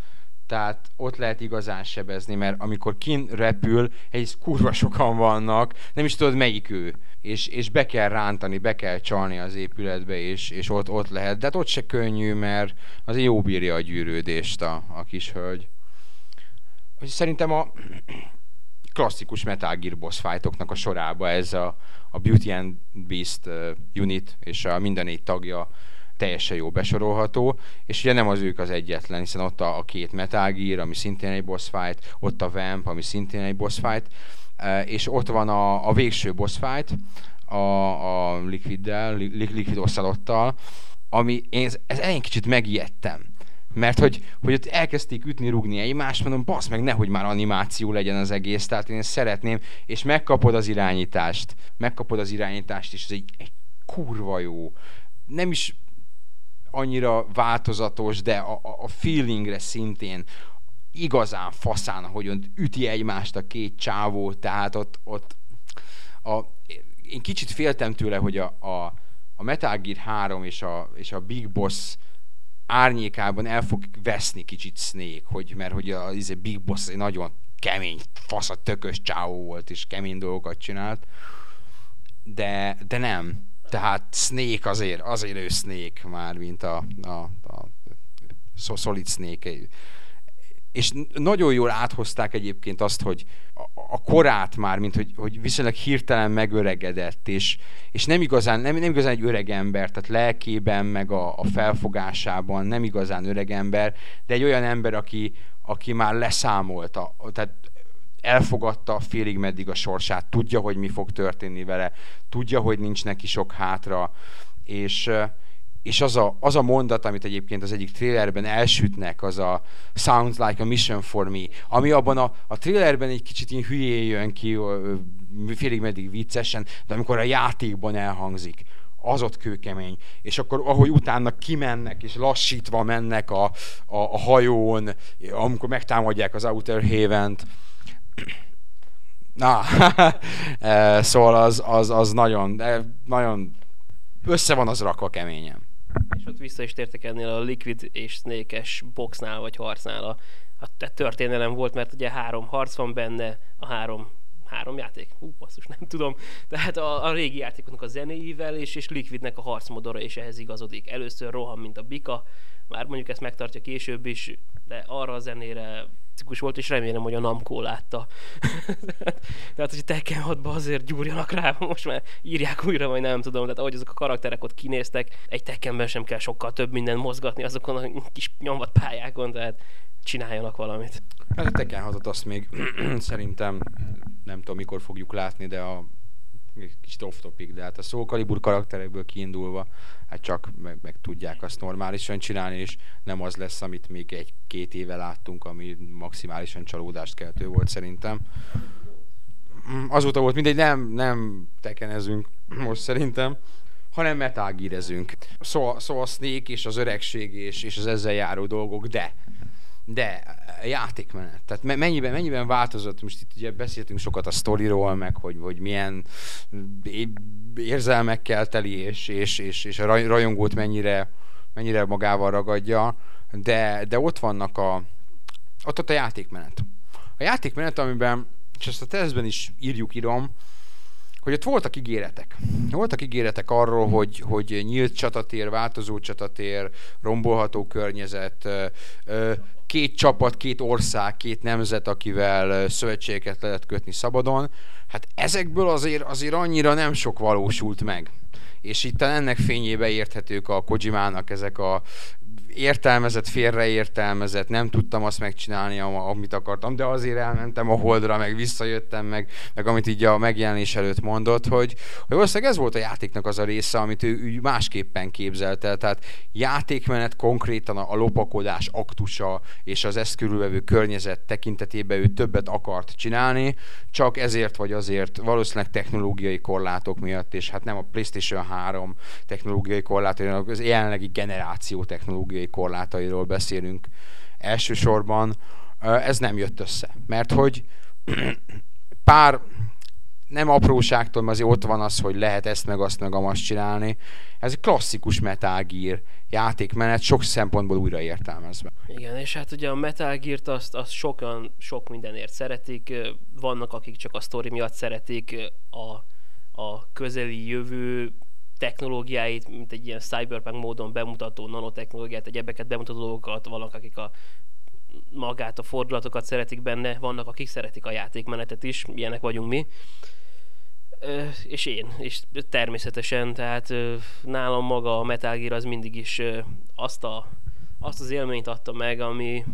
tehát ott lehet igazán sebezni, mert amikor kin repül, egy kurva sokan vannak, nem is tudod melyik ő, és, és be kell rántani, be kell csalni az épületbe, és, és ott, ott lehet. De hát ott se könnyű, mert az jó bírja a gyűrődést a, a kis hölgy. Szerintem a klasszikus Metal Gear boss fightoknak a sorába ez a, a Beauty and Beast unit, és a minden négy tagja teljesen jó besorolható, és ugye nem az ők az egyetlen, hiszen ott a, a két Metal Gear, ami szintén egy boss fight, ott a Vamp, ami szintén egy boss fight, és ott van a, a végső boss fight, a, a Liquiddel, Liquid Ocelottal, ami én ez, elején kicsit megijedtem. Mert hogy, hogy ott elkezdték ütni, rugni egymást, mondom, basz meg, nehogy már animáció legyen az egész, tehát én szeretném, és megkapod az irányítást, megkapod az irányítást, és ez egy, egy kurva jó. Nem is annyira változatos, de a, a feelingre szintén igazán faszán, hogy ott üti egymást a két csávó, tehát ott, ott a, én kicsit féltem tőle, hogy a, a, a Metal Gear 3 és a, és a Big Boss árnyékában el fog veszni kicsit Snake, hogy, mert hogy a, a izé Big Boss egy nagyon kemény, fasz a tökös csávó volt, és kemény dolgokat csinált, de, de nem tehát Snake azért, azért ő Snake már, mint a, a, a Solid Snake. És nagyon jól áthozták egyébként azt, hogy a, a korát már, mint hogy, hogy viszonylag hirtelen megöregedett, és, és nem igazán, nem, nem igazán egy öreg ember, tehát lelkében, meg a, a felfogásában nem igazán öreg ember, de egy olyan ember, aki, aki már leszámolta, tehát elfogadta félig meddig a sorsát, tudja, hogy mi fog történni vele, tudja, hogy nincs neki sok hátra, és, és az, a, az a mondat, amit egyébként az egyik trailerben elsütnek, az a Sounds like a mission for me, ami abban a, a trailerben egy kicsit így hülyé jön ki, félig meddig viccesen, de amikor a játékban elhangzik, az ott kőkemény. És akkor ahogy utána kimennek, és lassítva mennek a, a, a hajón, amikor megtámadják az Outer Haven-t, Na, eh, szóval az, az, az nagyon, nagyon össze van az rakva keményen. És ott vissza is tértek ennél a Liquid és Snake-es boxnál vagy harcnál a, a történelem volt, mert ugye három harc van benne, a három három játék? Hú, basszus, nem tudom. Tehát a, a régi játékoknak a zenéivel és, és Liquidnek a harcmodora is ehhez igazodik. Először rohan, mint a bika, már mondjuk ezt megtartja később is, de arra a zenére fantasztikus volt, és remélem, hogy a Namco látta. tehát, hogy Tekken 6 azért gyúrjanak rá, most már írják újra, vagy nem tudom, tehát ahogy azok a karakterek ott kinéztek, egy Tekkenben sem kell sokkal több minden mozgatni azokon a kis nyomvat pályákon, tehát csináljanak valamit. Hát a Tekken 6 azt még szerintem nem tudom mikor fogjuk látni, de a kicsit off topic, de hát a Soul Calibur karakterekből kiindulva, hát csak meg, meg tudják azt normálisan csinálni, és nem az lesz, amit még egy-két éve láttunk, ami maximálisan csalódást keltő volt szerintem. Azóta volt mindegy, nem, nem tekenezünk most szerintem, hanem metágírezünk. Szóval, szóval a Snake és az öregség és, és az ezzel járó dolgok, de de a játékmenet, tehát mennyiben, mennyiben változott, most itt ugye beszéltünk sokat a sztoriról, meg hogy, hogy milyen érzelmekkel teli, és, és, és, és a rajongót mennyire, mennyire magával ragadja, de, de ott vannak a, ott, ott a játékmenet. A játékmenet, amiben, és ezt a tesztben is írjuk, írom, hogy ott voltak ígéretek. Voltak ígéretek arról, hogy, hogy nyílt csatatér, változó csatatér, rombolható környezet, két csapat, két ország, két nemzet, akivel szövetségeket lehet kötni szabadon. Hát ezekből azért, azért annyira nem sok valósult meg. És itt ennek fényébe érthetők a Kojimának ezek a értelmezett, félreértelmezett, nem tudtam azt megcsinálni, amit akartam, de azért elmentem a holdra, meg visszajöttem, meg, meg amit így a megjelenés előtt mondott, hogy, hogy valószínűleg ez volt a játéknak az a része, amit ő, másképpen képzelte, tehát játékmenet konkrétan a, lopakodás aktusa és az ezt körülvevő környezet tekintetében ő többet akart csinálni, csak ezért vagy azért valószínűleg technológiai korlátok miatt, és hát nem a PlayStation 3 technológiai korlátok, hanem az jelenlegi generáció technológiai technológiai korlátairól beszélünk elsősorban, ez nem jött össze. Mert hogy pár nem apróságtól, mert azért ott van az, hogy lehet ezt meg azt meg azt csinálni. Ez egy klasszikus Metal Gear játékmenet, sok szempontból újra értelmezve. Igen, és hát ugye a Metal Gear-t azt, azt sokan sok mindenért szeretik, vannak akik csak a sztori miatt szeretik a, a közeli jövő technológiáit, mint egy ilyen cyberpunk módon bemutató nanotechnológiát, egyebeket bemutató dolgokat, vannak akik a magát, a fordulatokat szeretik benne, vannak akik szeretik a játékmenetet is, ilyenek vagyunk mi. Ö, és én, és természetesen, tehát ö, nálam maga a Metal Gear az mindig is ö, azt, a, azt az élményt adta meg, ami,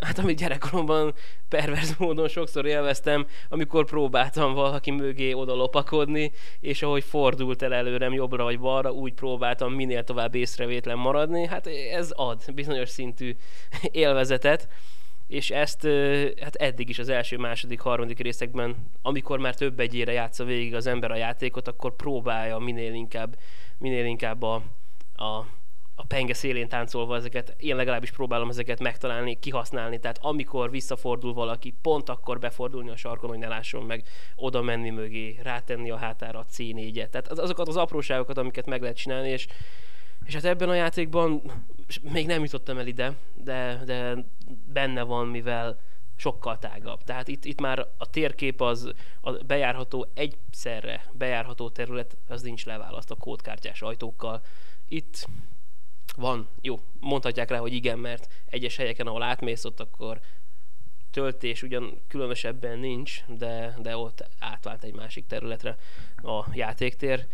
hát amit gyerekkoromban perverz módon sokszor élveztem, amikor próbáltam valaki mögé oda lopakodni, és ahogy fordult el előrem jobbra vagy balra, úgy próbáltam minél tovább észrevétlen maradni. Hát ez ad bizonyos szintű élvezetet, és ezt hát eddig is az első, második, harmadik részekben, amikor már több egyére játsza végig az ember a játékot, akkor próbálja minél inkább, minél inkább a, a a penge szélén táncolva ezeket, én legalábbis próbálom ezeket megtalálni, kihasználni, tehát amikor visszafordul valaki, pont akkor befordulni a sarkon, hogy ne lásson meg, oda menni mögé, rátenni a hátára a C4-et. Tehát azokat az apróságokat, amiket meg lehet csinálni, és, és hát ebben a játékban még nem jutottam el ide, de, de benne van, mivel sokkal tágabb. Tehát itt, itt már a térkép az a bejárható egyszerre bejárható terület, az nincs leválaszt a kódkártyás ajtókkal. Itt van, jó, mondhatják rá, hogy igen, mert egyes helyeken, ahol átmész, ott akkor töltés ugyan különösebben nincs, de, de ott átvált egy másik területre a játéktér,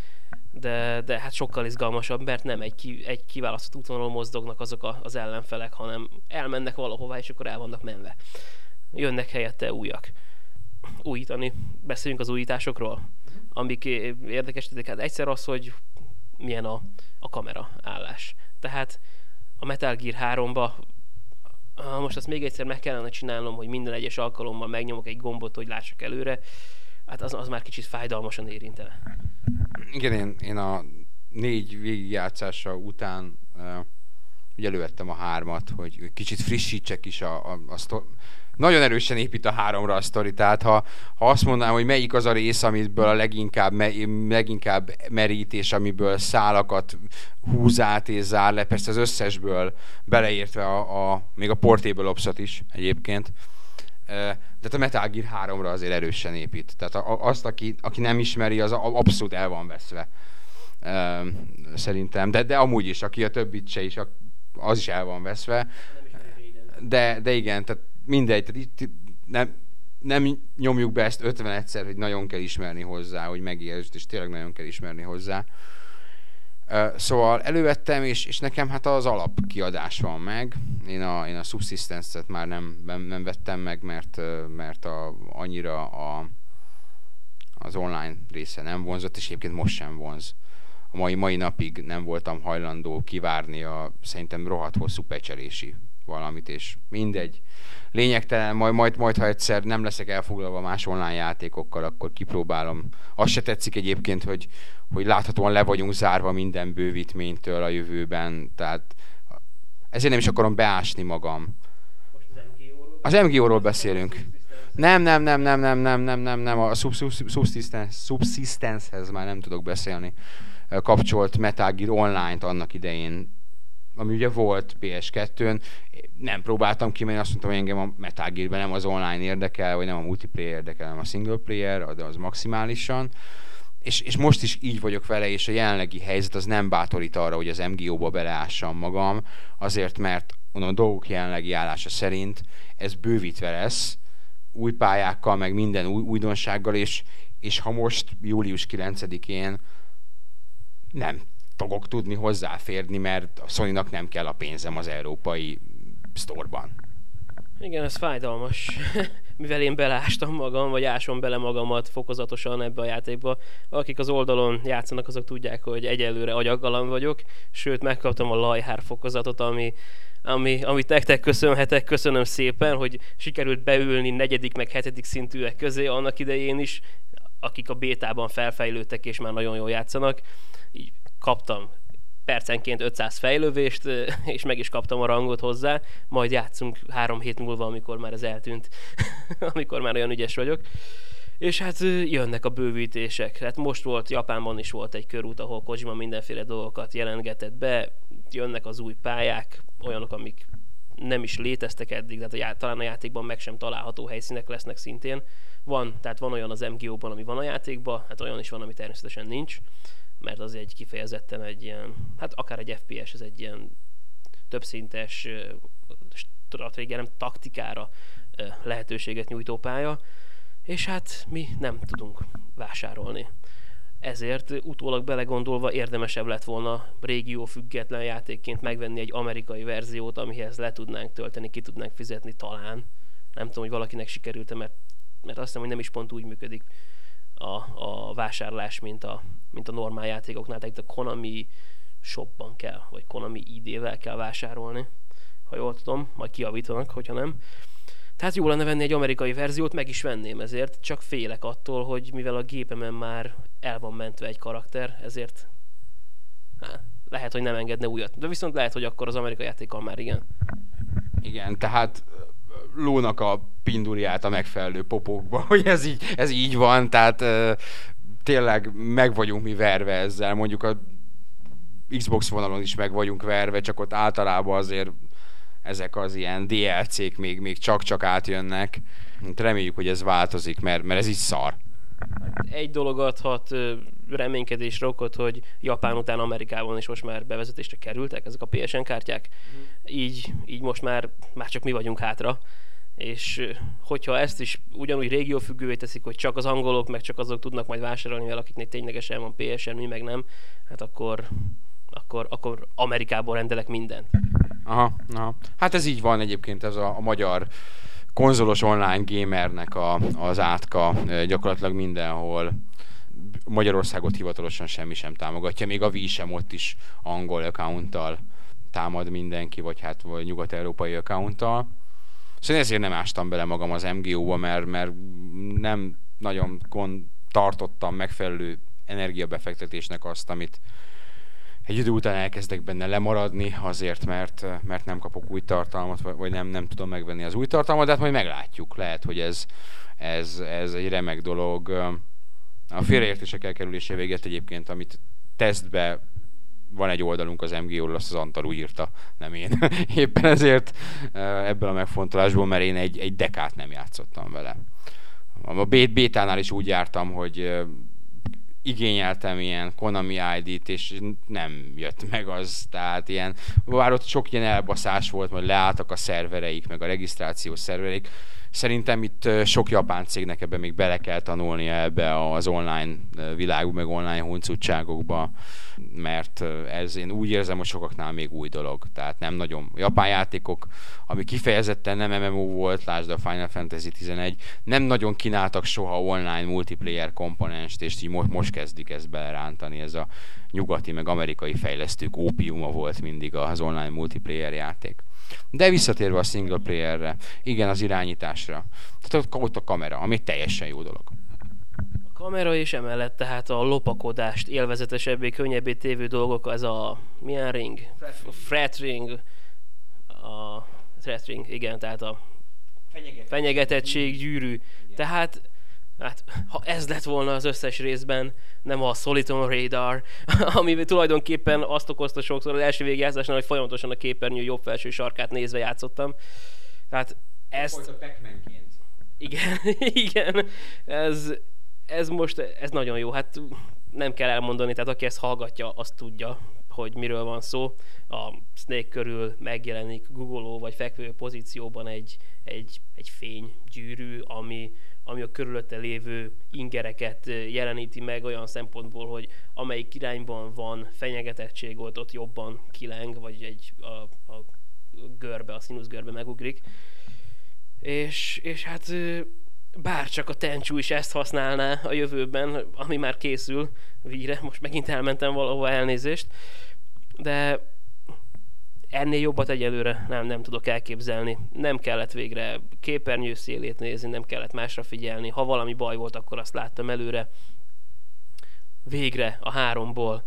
de, de hát sokkal izgalmasabb, mert nem egy, ki, egy kiválasztott útvonalon mozdognak azok a, az ellenfelek, hanem elmennek valahová, és akkor el vannak menve. Jönnek helyette újak. Újítani. Beszéljünk az újításokról, amik érdekes, hát egyszer az, hogy milyen a, a kamera állás. Tehát a Metal Gear 3-ba most azt még egyszer meg kellene csinálnom, hogy minden egyes alkalommal megnyomok egy gombot, hogy lássak előre, hát az, az már kicsit fájdalmasan érintene. Igen, én, én a négy végigjátszása után uh, ugye elővettem a hármat, hogy kicsit frissítsek is a, a, a sztor- nagyon erősen épít a háromra a sztori, tehát ha, ha azt mondanám, hogy melyik az a rész, amiből a leginkább, me, leginkább merít, és amiből szálakat húz át és zár le, persze az összesből beleértve a, a még a Portable Ops-ot is egyébként, de a Metal Gear 3-ra azért erősen épít. Tehát azt, aki, aki nem ismeri, az abszolút el van veszve. Szerintem. De, de amúgy is, aki a többit se is, az is el van veszve. De, de igen, tehát mindegy, nem, nem nyomjuk be ezt 50 egyszer, hogy nagyon kell ismerni hozzá, hogy megértsd, és tényleg nagyon kell ismerni hozzá. Szóval elővettem, és, és nekem hát az alap kiadás van meg. Én a, én a Subsistence-et már nem, nem, nem vettem meg, mert, mert a, annyira a, az online része nem vonzott, és egyébként most sem vonz. A mai, mai napig nem voltam hajlandó kivárni a szerintem rohadt hosszú pecselési valamit, és mindegy lényegtelen, majd, majd, majd ha egyszer nem leszek elfoglalva más online játékokkal, akkor kipróbálom. Azt se tetszik egyébként, hogy, hogy láthatóan le vagyunk zárva minden bővítménytől a jövőben, tehát ezért nem is akarom beásni magam. Az MGO-ról beszélünk. Nem, nem, nem, nem, nem, nem, nem, nem, nem, a Subsistence-hez már nem tudok beszélni. Kapcsolt Metal Gear Online-t annak idején ami ugye volt PS2-n, nem próbáltam ki, mert azt mondtam, hogy engem a Metal Gear-ben nem az online érdekel, vagy nem a multiplayer érdekel, hanem a single player, de az maximálisan. És, és most is így vagyok vele, és a jelenlegi helyzet az nem bátorít arra, hogy az MGO-ba beleássam magam, azért, mert a dolgok jelenlegi állása szerint ez bővítve lesz, új pályákkal, meg minden új, újdonsággal, és, és ha most július 9-én nem fogok tudni hozzáférni, mert a sony nem kell a pénzem az európai sztorban. Igen, ez fájdalmas. Mivel én belástam magam, vagy ásom bele magamat fokozatosan ebbe a játékba. Akik az oldalon játszanak, azok tudják, hogy egyelőre agyaggalan vagyok, sőt megkaptam a lajhár fokozatot, ami, ami, amit nektek köszönhetek, köszönöm szépen, hogy sikerült beülni negyedik meg hetedik szintűek közé annak idején is, akik a bétában felfejlődtek és már nagyon jól játszanak. Kaptam percenként 500 fejlővést, és meg is kaptam a rangot hozzá, majd játszunk három hét múlva, amikor már ez eltűnt, amikor már olyan ügyes vagyok. És hát jönnek a bővítések. Hát most volt, Japánban is volt egy körút, ahol Kojima mindenféle dolgokat jelentgetett be, jönnek az új pályák, olyanok, amik nem is léteztek eddig, tehát a já- talán a játékban meg sem található helyszínek lesznek szintén. Van, tehát van olyan az MGO-ban, ami van a játékban, hát olyan is van, ami természetesen nincs, mert az egy kifejezetten egy ilyen, hát akár egy FPS, ez egy ilyen többszintes stratégia, nem taktikára lehetőséget nyújtó pálya, és hát mi nem tudunk vásárolni. Ezért utólag belegondolva érdemesebb lett volna régió független játékként megvenni egy amerikai verziót, amihez le tudnánk tölteni, ki tudnánk fizetni talán. Nem tudom, hogy valakinek sikerült mert, mert azt hiszem, hogy nem is pont úgy működik a, a vásárlás, mint a, mint a normál játékoknál. Tehát itt a Konami shopban kell, vagy Konami ID-vel kell vásárolni, ha jól tudom, majd kiavítanak, hogyha nem. Tehát jó lenne venni egy amerikai verziót, meg is venném ezért, csak félek attól, hogy mivel a gépemen már el van mentve egy karakter, ezért hát, lehet, hogy nem engedne újat. De viszont lehet, hogy akkor az amerikai játékkal már igen. Igen, tehát lónak a pinduriát a megfelelő popokba, hogy ez így, ez így van, tehát tényleg meg vagyunk mi verve ezzel, mondjuk a Xbox vonalon is meg vagyunk verve, csak ott általában azért ezek az ilyen DLC-k még, még csak-csak átjönnek. Reméljük, hogy ez változik, mert, mert ez is szar. Egy dolog adhat reménykedésre okot, hogy Japán után Amerikában is most már bevezetésre kerültek ezek a PSN kártyák. Így, így most már, már csak mi vagyunk hátra. És hogyha ezt is ugyanúgy régiófüggővé teszik, hogy csak az angolok, meg csak azok tudnak majd vásárolni, mert akiknek ténylegesen van PSN, mi meg nem, hát akkor, akkor, akkor Amerikából rendelek mindent. Aha, aha. Hát ez így van egyébként, ez a, a magyar konzolos online gamernek a, az átka gyakorlatilag mindenhol. Magyarországot hivatalosan semmi sem támogatja, még a Wii sem ott is angol accounttal támad mindenki, vagy hát vagy nyugat-európai accounttal. Szóval ezért nem ástam bele magam az MGO-ba, mert, mert nem nagyon gond, tartottam megfelelő energiabefektetésnek azt, amit, egy idő után elkezdek benne lemaradni, azért, mert, mert nem kapok új tartalmat, vagy nem, nem tudom megvenni az új tartalmat, de hát majd meglátjuk. Lehet, hogy ez, ez, ez egy remek dolog. A félreértések elkerülése véget egyébként, amit tesztbe van egy oldalunk az MGO-ról, azt az Antalu írta, nem én. Éppen ezért ebből a megfontolásból, mert én egy, egy dekát nem játszottam vele. A bétánál is úgy jártam, hogy igényeltem ilyen Konami ID-t, és nem jött meg az, tehát ilyen, bár ott sok ilyen elbaszás volt, majd leálltak a szervereik, meg a regisztrációs szervereik, Szerintem itt sok japán cégnek ebbe még bele kell tanulnia ebbe az online világú, meg online huncutságokba, mert ez én úgy érzem, hogy sokaknál még új dolog. Tehát nem nagyon japán játékok, ami kifejezetten nem MMO volt, lásd a Final Fantasy 11, nem nagyon kínáltak soha online multiplayer komponenst, és így most, most kezdik ezt belerántani. Ez a nyugati, meg amerikai fejlesztők ópiuma volt mindig az online multiplayer játék. De visszatérve a single playerre, igen, az irányításra. Tehát ott a kamera, ami teljesen jó dolog. A kamera és emellett tehát a lopakodást élvezetesebbé, könnyebbé tévő dolgok, az a milyen ring? Fret ring. A threat ring, igen, tehát a fenyegetettség, gyűrű. Tehát Hát, ha ez lett volna az összes részben, nem a Soliton Radar, ami tulajdonképpen azt okozta sokszor az első végjátszásnál, hogy folyamatosan a képernyő jobb felső sarkát nézve játszottam. Tehát ezt... a Igen, igen. Ez, ez most, ez nagyon jó. Hát nem kell elmondani, tehát aki ezt hallgatja, azt tudja, hogy miről van szó. A Snake körül megjelenik Google vagy fekvő pozícióban egy, egy, egy fénygyűrű, ami ami a körülötte lévő ingereket jeleníti meg olyan szempontból, hogy amelyik irányban van fenyegetettség, ott, ott jobban kileng, vagy egy a, a görbe, a görbe megugrik. És, és hát bár csak a Tenchu is ezt használná a jövőben, ami már készül víre, most megint elmentem valahova elnézést, de ennél jobbat egyelőre nem, nem tudok elképzelni. Nem kellett végre képernyő szélét nézni, nem kellett másra figyelni. Ha valami baj volt, akkor azt láttam előre. Végre a háromból.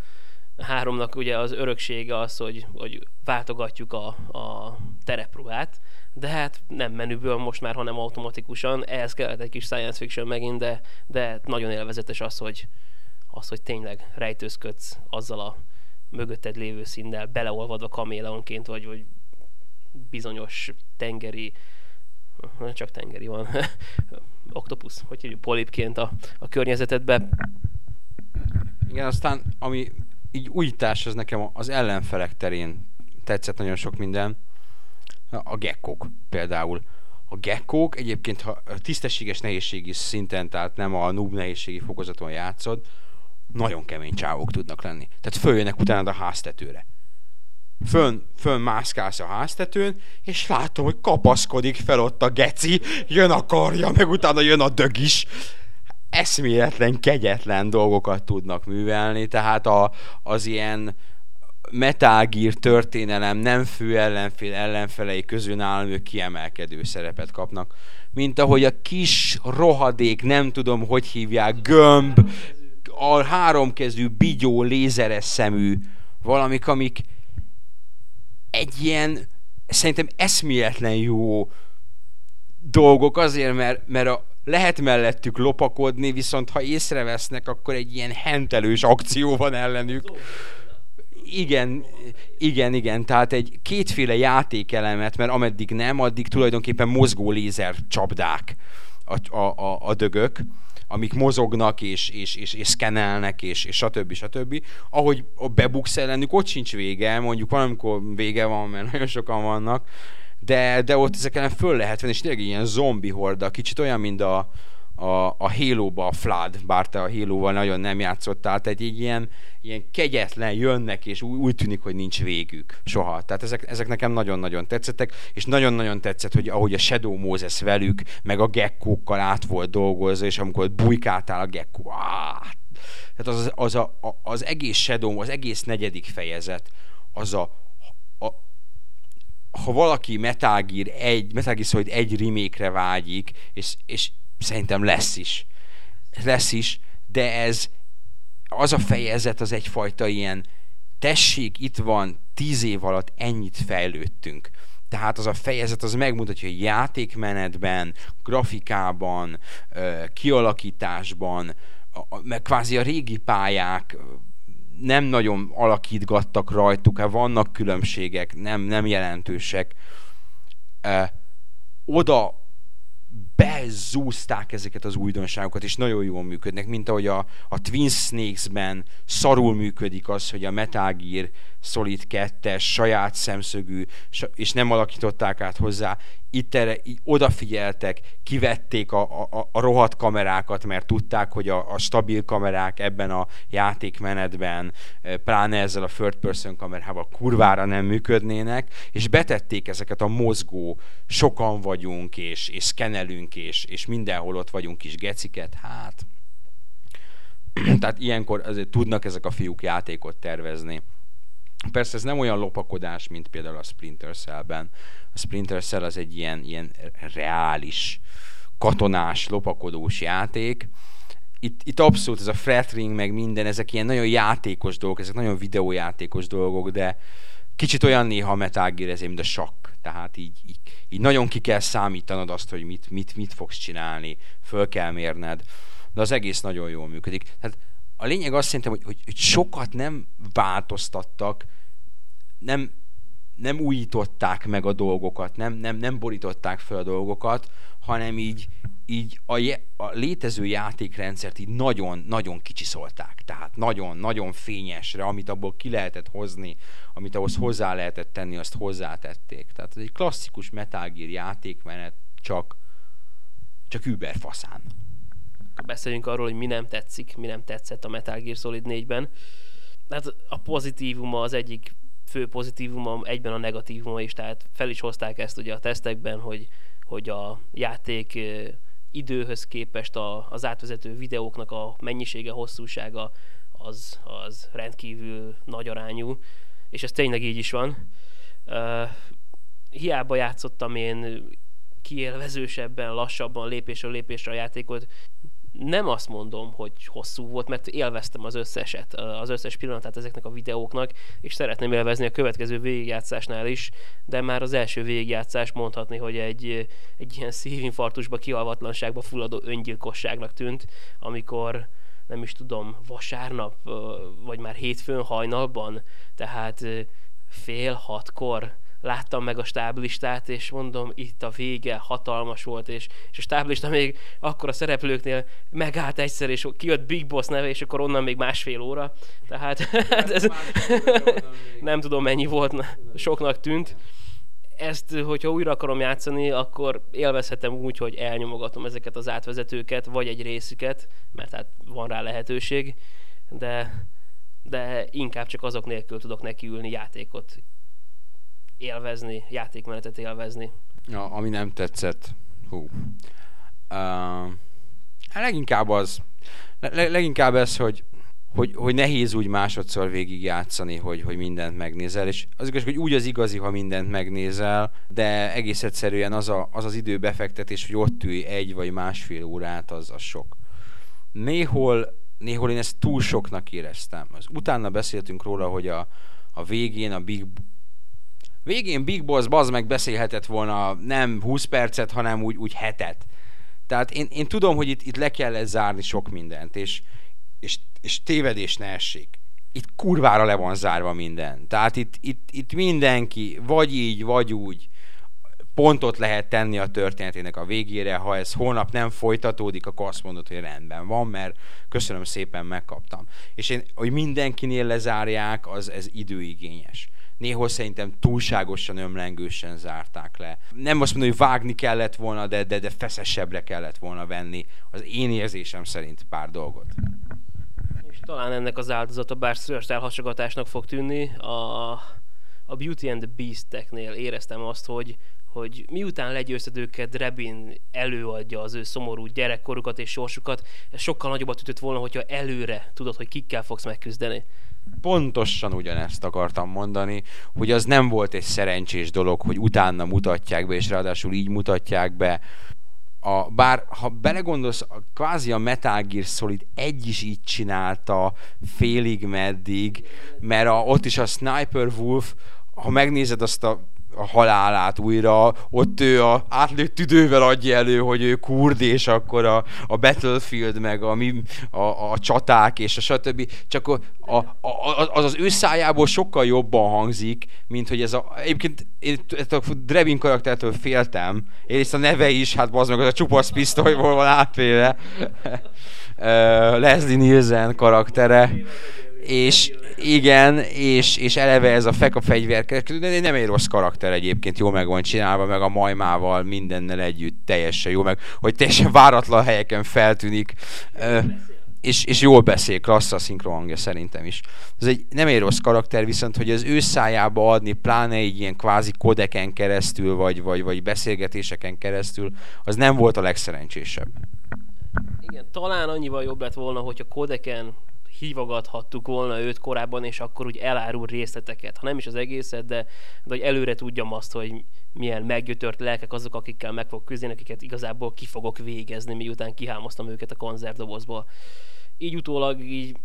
A háromnak ugye az öröksége az, hogy, hogy váltogatjuk a, a terepruhát, de hát nem menüből most már, hanem automatikusan. Ehhez kellett egy kis science fiction megint, de, de nagyon élvezetes az, hogy, az, hogy tényleg rejtőzködsz azzal a mögötted lévő színnel, beleolvadva kaméleonként, vagy, vagy bizonyos tengeri, csak tengeri van, oktopusz, hogy hívjuk, polipként a, a környezetedbe. Igen, aztán ami így újítás, az nekem az ellenfelek terén tetszett nagyon sok minden. A gekkók például. A gekkók egyébként, ha tisztességes nehézségi szinten, tehát nem a noob nehézségi fokozaton játszod, nagyon kemény csávok tudnak lenni. Tehát följönnek utána a háztetőre. Fön, fön mászkálsz a háztetőn, és látom, hogy kapaszkodik fel ott a geci, jön a karja, meg utána jön a dög is. Eszméletlen, kegyetlen dolgokat tudnak művelni, tehát a, az ilyen Metal történelem nem fő ellenfél ellenfelei közül nálam ők kiemelkedő szerepet kapnak. Mint ahogy a kis rohadék, nem tudom, hogy hívják, gömb, a háromkezű, bigyó, lézeres szemű valamik, amik egy ilyen szerintem eszméletlen jó dolgok azért, mert, mert a, lehet mellettük lopakodni, viszont ha észrevesznek, akkor egy ilyen hentelős akció van ellenük. Igen, igen, igen, tehát egy kétféle játékelemet, mert ameddig nem, addig tulajdonképpen mozgó lézer csapdák a, a, a, a dögök amik mozognak, és, és, és, és szkenelnek, és, és stb. stb. Ahogy bebuksz ellenük, ott sincs vége, mondjuk valamikor vége van, mert nagyon sokan vannak, de, de ott ezek ellen föl lehet venni, és tényleg ilyen zombi horda, kicsit olyan, mint a, a, a Halo-ba a Flood, bár te a Halo-val nagyon nem játszottál, tehát egy ilyen, ilyen kegyetlen jönnek, és úgy, úgy tűnik, hogy nincs végük soha. Tehát ezek, ezek nekem nagyon-nagyon tetszettek, és nagyon-nagyon tetszett, hogy ahogy a Shadow Moses velük, meg a gekkókkal át volt dolgozva, és amikor bujkáltál a gekkó, áh, tehát az, az, a, az egész Shadow, az egész negyedik fejezet, az a, a ha valaki Metal Gear egy, Metal Gear Solid egy remake vágyik, és, és szerintem lesz is, lesz is, de ez, az a fejezet az egyfajta ilyen tessék, itt van, tíz év alatt ennyit fejlődtünk. Tehát az a fejezet az megmutatja, hogy játékmenetben, grafikában, kialakításban, meg kvázi a régi pályák nem nagyon alakítgattak rajtuk, hát vannak különbségek, nem, nem jelentősek. Oda bezúzták ezeket az újdonságokat, és nagyon jól működnek, mint ahogy a, a Twin Snakes-ben szarul működik az, hogy a Metal Gear Solid 2-es saját szemszögű, és nem alakították át hozzá. Itt erre odafigyeltek, kivették a, a, a rohadt kamerákat, mert tudták, hogy a, a stabil kamerák ebben a játékmenetben, pláne ezzel a third person kamerával kurvára nem működnének, és betették ezeket a mozgó, sokan vagyunk, és, és szkenelünk, és, és mindenhol ott vagyunk kis geciket, hát... Tehát ilyenkor azért tudnak ezek a fiúk játékot tervezni. Persze ez nem olyan lopakodás, mint például a Splinter Cell-ben. A Splinter Cell az egy ilyen, ilyen reális, katonás, lopakodós játék. Itt, itt abszolút ez a fretring, meg minden, ezek ilyen nagyon játékos dolgok, ezek nagyon videójátékos dolgok, de kicsit olyan néha a Metal Gear mint a sakk. Tehát így, így, így nagyon ki kell számítanod azt, hogy mit, mit, mit fogsz csinálni, föl kell mérned, de az egész nagyon jól működik. Tehát a lényeg azt szerintem, hogy, hogy, hogy sokat nem változtattak, nem, nem újították meg a dolgokat, nem, nem, nem borították fel a dolgokat, hanem így, így a, je, a létező játékrendszert így nagyon-nagyon kicsiszolták. Tehát nagyon-nagyon fényesre, amit abból ki lehetett hozni, amit ahhoz hozzá lehetett tenni, azt hozzátették. Tehát ez egy klasszikus Metal Gear játékmenet, csak, csak über faszán beszéljünk arról, hogy mi nem tetszik, mi nem tetszett a Metal Gear Solid 4-ben. Hát a pozitívuma az egyik fő pozitívuma, egyben a negatívuma is, tehát fel is hozták ezt ugye a tesztekben, hogy, hogy a játék időhöz képest a, az átvezető videóknak a mennyisége, hosszúsága az, az rendkívül nagy arányú, és ez tényleg így is van. Hiába játszottam én kiélvezősebben, lassabban, lépésről lépésre a játékot, nem azt mondom, hogy hosszú volt, mert élveztem az összeset, az összes pillanatát ezeknek a videóknak, és szeretném élvezni a következő végigjátszásnál is, de már az első végigjátszás mondhatni, hogy egy, egy ilyen szívinfarktusba, kialvatlanságba fulladó öngyilkosságnak tűnt, amikor nem is tudom, vasárnap, vagy már hétfőn hajnalban, tehát fél hatkor láttam meg a stáblistát, és mondom, itt a vége, hatalmas volt, és, és a stáblista még akkor a szereplőknél megállt egyszer, és kijött Big Boss neve, és akkor onnan még másfél óra. Tehát ez, nem tudom mennyi volt, soknak tűnt. Ezt, hogyha újra akarom játszani, akkor élvezhetem úgy, hogy elnyomogatom ezeket az átvezetőket, vagy egy részüket, mert hát van rá lehetőség, de, de inkább csak azok nélkül tudok nekiülni játékot élvezni, játékmenetet élvezni. Ja, ami nem tetszett, hú. Uh, leginkább az, le, leginkább ez, hogy, hogy, hogy nehéz úgy másodszor végig játszani, hogy, hogy mindent megnézel, és az igaz, hogy úgy az igazi, ha mindent megnézel, de egész egyszerűen az a, az, az idő befektetés, hogy ott ülj egy vagy másfél órát, az, az sok. Néhol, néhol én ezt túl soknak éreztem. Az, utána beszéltünk róla, hogy a, a végén a Big Végén Big Boss bazd meg beszélhetett volna nem 20 percet, hanem úgy, úgy hetet. Tehát én, én tudom, hogy itt, itt le kell zárni sok mindent, és, és, és tévedés ne essék. Itt kurvára le van zárva minden. Tehát itt, itt, itt mindenki, vagy így, vagy úgy, pontot lehet tenni a történetének a végére, ha ez holnap nem folytatódik, akkor azt mondod, hogy rendben van, mert köszönöm szépen, megkaptam. És én, hogy mindenkinél lezárják, az ez időigényes néhol szerintem túlságosan ömlengősen zárták le. Nem azt mondom, hogy vágni kellett volna, de, de, de feszesebbre kellett volna venni az én érzésem szerint pár dolgot. És talán ennek az áldozata, bár szörös elhasogatásnak fog tűnni, a, a Beauty and the Beast-eknél éreztem azt, hogy, hogy miután legyőzted őket, Drebin előadja az ő szomorú gyerekkorukat és sorsukat, ez sokkal nagyobbat ütött volna, hogyha előre tudod, hogy kikkel fogsz megküzdeni pontosan ugyanezt akartam mondani, hogy az nem volt egy szerencsés dolog, hogy utána mutatják be, és ráadásul így mutatják be. A, bár ha belegondolsz, a, kvázi a Metal Gear Solid egy is így csinálta, félig meddig, mert a, ott is a Sniper Wolf, ha megnézed azt a a halálát újra, ott ő a átlőtt tüdővel adja elő, hogy ő kurd, és akkor a, a Battlefield, meg a, a, a csaták, és a stb. Csak a, a, a, az az ő szájából sokkal jobban hangzik, mint hogy ez a... Egyébként én a Drebin karaktertől féltem, és a neve is, hát az meg az a csupasz pisztolyból van átvéve. Leslie Nielsen karaktere és igen, és, és eleve ez a feka fegyverkereskedő, nem egy rossz karakter egyébként, jó meg van csinálva, meg a majmával mindennel együtt teljesen jó, meg hogy teljesen váratlan helyeken feltűnik, és, és jól beszél, klassz a szinkrohangja szerintem is. Ez egy nem egy rossz karakter, viszont hogy az ő szájába adni, pláne egy ilyen kvázi kodeken keresztül, vagy, vagy, vagy beszélgetéseken keresztül, az nem volt a legszerencsésebb. Igen, talán annyival jobb lett volna, hogyha kodeken hívogathattuk volna őt korábban, és akkor úgy elárul részleteket. Ha nem is az egészet, de, de hogy előre tudjam azt, hogy milyen meggyötört lelkek azok, akikkel meg fog küzdeni, akiket igazából ki fogok végezni, miután kihámoztam őket a konzervdobozból. Így utólag így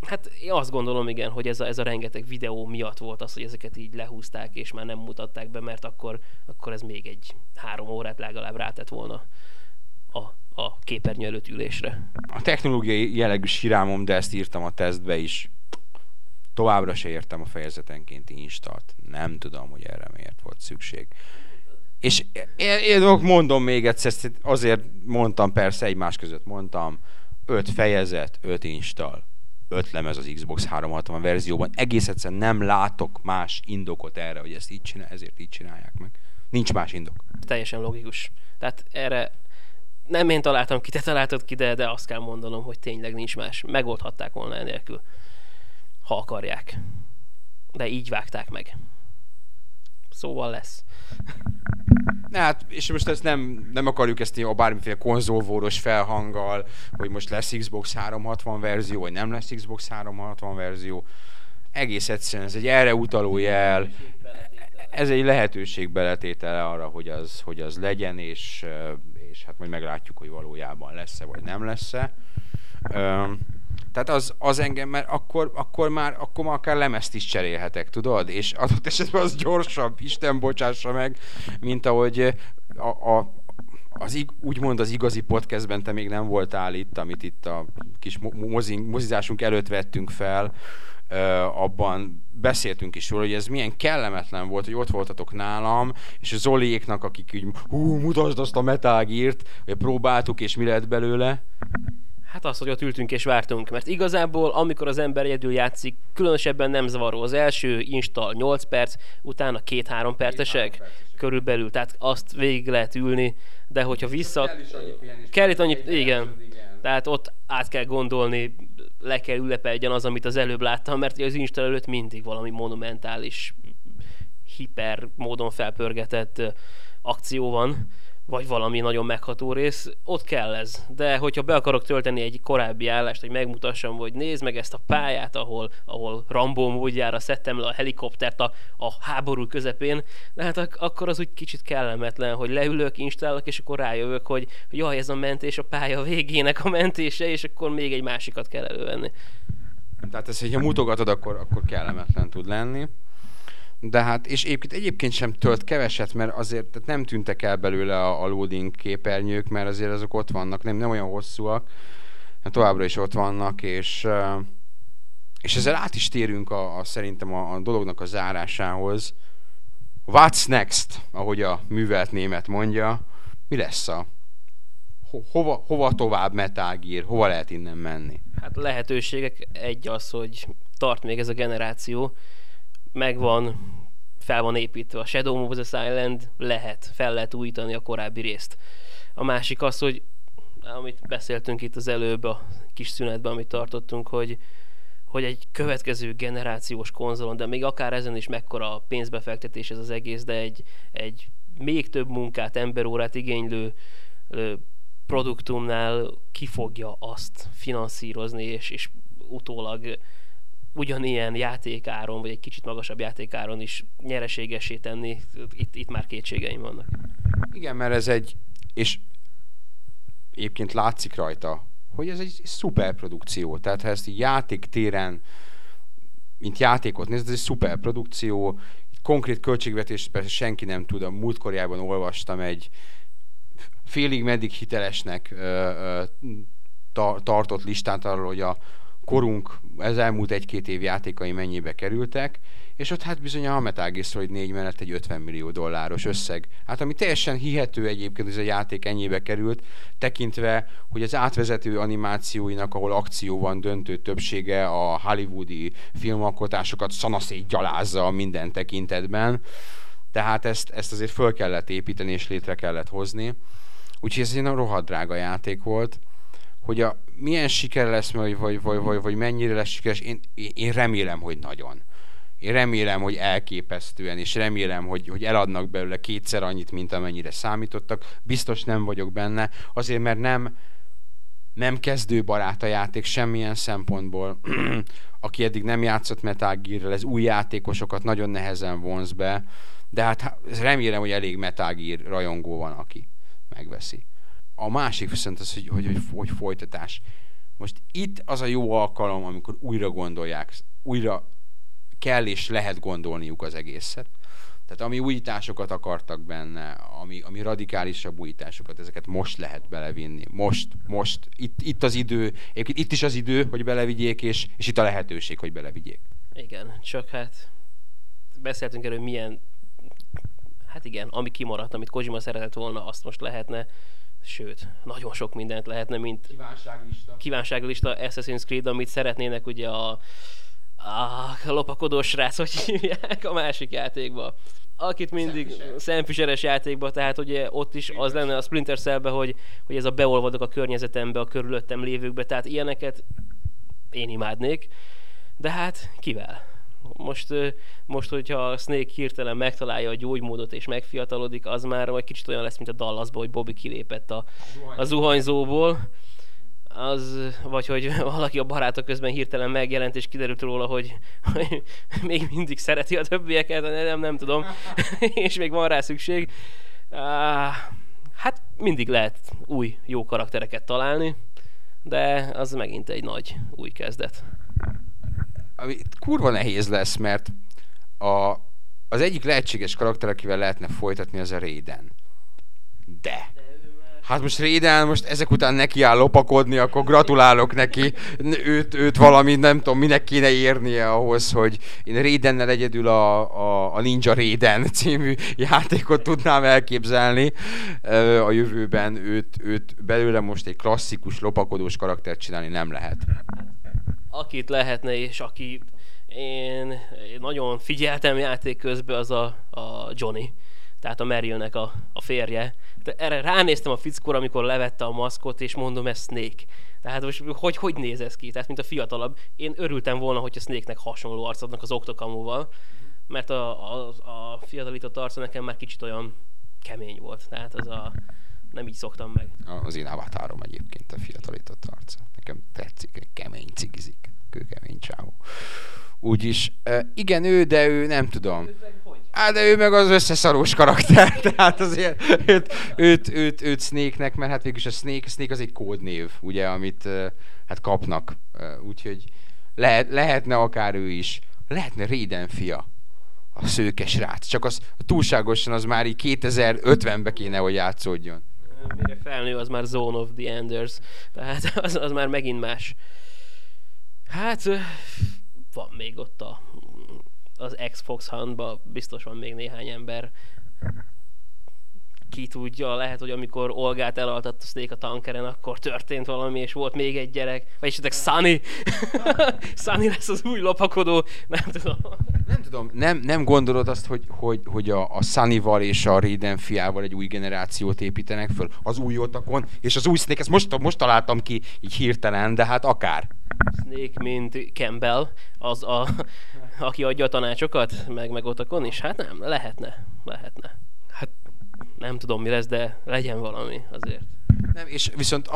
Hát én azt gondolom, igen, hogy ez a, ez a rengeteg videó miatt volt az, hogy ezeket így lehúzták, és már nem mutatták be, mert akkor, akkor ez még egy három órát legalább rátett volna a a képernyő előtt ülésre. A technológiai jellegű sirámom, de ezt írtam a tesztbe is. Továbbra se értem a fejezetenkénti instant. Nem tudom, hogy erre miért volt szükség. És én, én mondom még egyszer, azért mondtam, persze egymás között mondtam, öt fejezet, öt install, öt lemez az Xbox 360 verzióban. Egész egyszerűen nem látok más indokot erre, hogy ezt így csinál, ezért így csinálják meg. Nincs más indok. Teljesen logikus. Tehát erre nem én találtam ki, te találtad ki, de, de azt kell mondanom, hogy tényleg nincs más. Megoldhatták volna enélkül, ha akarják. De így vágták meg. Szóval lesz. Ne, hát, és most ezt nem, nem akarjuk ezt a bármiféle konzolvóros felhanggal, hogy most lesz Xbox 360 verzió, vagy nem lesz Xbox 360 verzió. Egész egyszerűen ez egy erre utaló jel, ez egy lehetőség beletétele arra, hogy az, hogy az legyen, és, és hát majd meglátjuk, hogy valójában lesz-e vagy nem lesz-e. Öm, tehát az, az engem, mert akkor, akkor, már, akkor már akár lemezt is cserélhetek, tudod? És adott esetben az gyorsabb, Isten bocsássa meg, mint ahogy a, a, az ig, úgymond az igazi podcastben te még nem voltál itt, amit itt a kis mozing, mozizásunk előtt vettünk fel, abban beszéltünk is róla, hogy ez milyen kellemetlen volt, hogy ott voltatok nálam, és a Zoliéknak, akik úgy, hú, mutasd azt a metágírt, hogy próbáltuk, és mi lett belőle. Hát az, hogy ott ültünk és vártunk, mert igazából amikor az ember egyedül játszik, különösebben nem zavaró. Az első install 8 perc, utána 2-3 percesek körülbelül, tehát azt végig lehet ülni, de hogyha vissza... Kell itt annyi, igen. Tehát ott át kell gondolni, le kell ülepeljen az, amit az előbb láttam, mert az install előtt mindig valami monumentális, hiper módon felpörgetett akció van vagy valami nagyon megható rész, ott kell ez. De hogyha be akarok tölteni egy korábbi állást, hogy megmutassam, hogy nézd meg ezt a pályát, ahol, ahol Rambó módjára szedtem le a helikoptert a, a háború közepén, de hát ak- akkor az úgy kicsit kellemetlen, hogy leülök, installálok, és akkor rájövök, hogy jaj, ez a mentés a pálya végének a mentése, és akkor még egy másikat kell elővenni. Tehát ezt, hogyha mutogatod, akkor, akkor kellemetlen tud lenni de hát, és egyébként, egyébként sem tölt keveset, mert azért tehát nem tűntek el belőle a, a loading képernyők, mert azért azok ott vannak, nem, nem olyan hosszúak, hát továbbra is ott vannak, és, és ezzel át is térünk a, a szerintem a, a dolognak a zárásához. What's next, ahogy a művelt német mondja, mi lesz a ho, hova, hova tovább Metal hova lehet innen menni? Hát lehetőségek. Egy az, hogy tart még ez a generáció, megvan, fel van építve. A Shadow the Island lehet, fel lehet újítani a korábbi részt. A másik az, hogy amit beszéltünk itt az előbb a kis szünetben, amit tartottunk, hogy, hogy egy következő generációs konzolon, de még akár ezen is mekkora pénzbefektetés ez az egész, de egy, egy még több munkát, emberórát igénylő produktumnál ki fogja azt finanszírozni, és, és utólag ugyanilyen játékáron, vagy egy kicsit magasabb játékáron is nyereségesé tenni, itt, itt már kétségeim vannak. Igen, mert ez egy, és egyébként látszik rajta, hogy ez egy szuper produkció. Tehát ha ezt játéktéren, mint játékot nézed, ez egy szuper produkció. Konkrét költségvetést persze senki nem tud. A múltkorjában olvastam egy félig meddig hitelesnek ö, ö, ta, tartott listát arról, hogy a korunk ez elmúlt egy-két év játékai mennyibe kerültek, és ott hát bizony a Metal Gear Solid 4 mellett egy 50 millió dolláros összeg. Hát ami teljesen hihető egyébként, hogy ez a játék ennyibe került, tekintve, hogy az átvezető animációinak, ahol akció van döntő többsége, a hollywoodi filmalkotásokat szanaszét gyalázza minden tekintetben. Tehát ezt, ezt azért föl kellett építeni és létre kellett hozni. Úgyhogy ez egy rohadt drága játék volt hogy a, milyen siker lesz, vagy, vagy, vagy, vagy, vagy mennyire lesz sikeres, én, én remélem, hogy nagyon. Én remélem, hogy elképesztően, és remélem, hogy, hogy eladnak belőle kétszer annyit, mint amennyire számítottak. Biztos nem vagyok benne, azért mert nem, nem kezdőbarát a játék semmilyen szempontból. Aki eddig nem játszott Metal Gear-rel, ez új játékosokat nagyon nehezen vonz be, de hát remélem, hogy elég Metal Gear rajongó van, aki megveszi. A másik viszont az, hogy, hogy, hogy, hogy folytatás. Most itt az a jó alkalom, amikor újra gondolják, újra kell és lehet gondolniuk az egészet. Tehát ami újításokat akartak benne, ami, ami radikálisabb újításokat, ezeket most lehet belevinni. Most, most, itt, itt az idő, itt is az idő, hogy belevigyék, és, és itt a lehetőség, hogy belevigyék. Igen, csak hát beszéltünk erről, milyen, hát igen, ami kimaradt, amit Kojima szeretett volna, azt most lehetne sőt, nagyon sok mindent lehetne, mint kívánságlista, kívánságlista Assassin's Creed, amit szeretnének ugye a, a lopakodós srác, hogy hívják a másik játékba. Akit mindig szemfüseres játékba, tehát ugye ott is az lenne a Splinter Cell-be, hogy, hogy ez a beolvadok a környezetembe, a körülöttem lévőkbe, tehát ilyeneket én imádnék, de hát kivel? Most, most, hogyha a Snake hirtelen megtalálja a gyógymódot és megfiatalodik, az már vagy kicsit olyan lesz, mint a Dallasban, hogy Bobby kilépett a, a zuhanyzóból. Az, vagy hogy valaki a barátok közben hirtelen megjelent, és kiderült róla, hogy, hogy még mindig szereti a többieket, nem, nem tudom, és még van rá szükség. Hát mindig lehet új, jó karaktereket találni, de az megint egy nagy új kezdet. Ami kurva nehéz lesz, mert a, az egyik lehetséges karakter, akivel lehetne folytatni, az a Raiden. De Hát most Réden most ezek után neki áll lopakodni, akkor gratulálok neki. Őt, őt valami, nem tudom, minek kéne érnie ahhoz, hogy én Rédennel egyedül a, a, a Ninja Réden című játékot tudnám elképzelni a jövőben. Őt, őt belőle most egy klasszikus lopakodós karaktert csinálni nem lehet. Akit lehetne, és aki én, én nagyon figyeltem játék közben, az a, a Johnny tehát a Merylnek a, a férje. De erre ránéztem a fickóra, amikor levette a maszkot, és mondom, ez Snake. Tehát most hogy, hogy néz ez ki? Tehát, mint a fiatalabb. Én örültem volna, hogy a Snake-nek hasonló arcadnak az oktokamúval, mert a, a, a fiatalított arca nekem már kicsit olyan kemény volt. Tehát az a, nem így szoktam meg. Az én avatárom egyébként a fiatalított arca. Nekem tetszik, kemény cigizik, kőkemény csávó. Úgyis, igen, ő, de ő nem tudom. Hát de ő meg az összeszarós karakter, tehát azért őt, őt, őt, őt Snake-nek, mert hát végülis a Snake, Snake az egy kódnév, ugye, amit hát kapnak, úgyhogy lehet, lehetne akár ő is, lehetne Raiden fia, a szőke srác, csak az túlságosan az már így 2050-be kéne, hogy játszódjon. Mire felnő, az már Zone of the Enders, tehát az, az már megint más. Hát van még ott a az Xbox handba biztos van még néhány ember. Ki tudja, lehet, hogy amikor Olgát elaltatta Snake a tankeren, akkor történt valami, és volt még egy gyerek. Vagy esetleg Sunny. Sunny lesz az új lopakodó. Nem tudom. Nem tudom, nem, nem gondolod azt, hogy, hogy, hogy a, a Sunny-val és a Raiden fiával egy új generációt építenek föl az új otakon, és az új Snake, ezt most, most találtam ki így hirtelen, de hát akár. Snake, mint Campbell, az a, aki adja a tanácsokat, meg, meg otakon is? Hát nem, lehetne, lehetne. Nem tudom mi lesz, de legyen valami azért. Nem, és viszont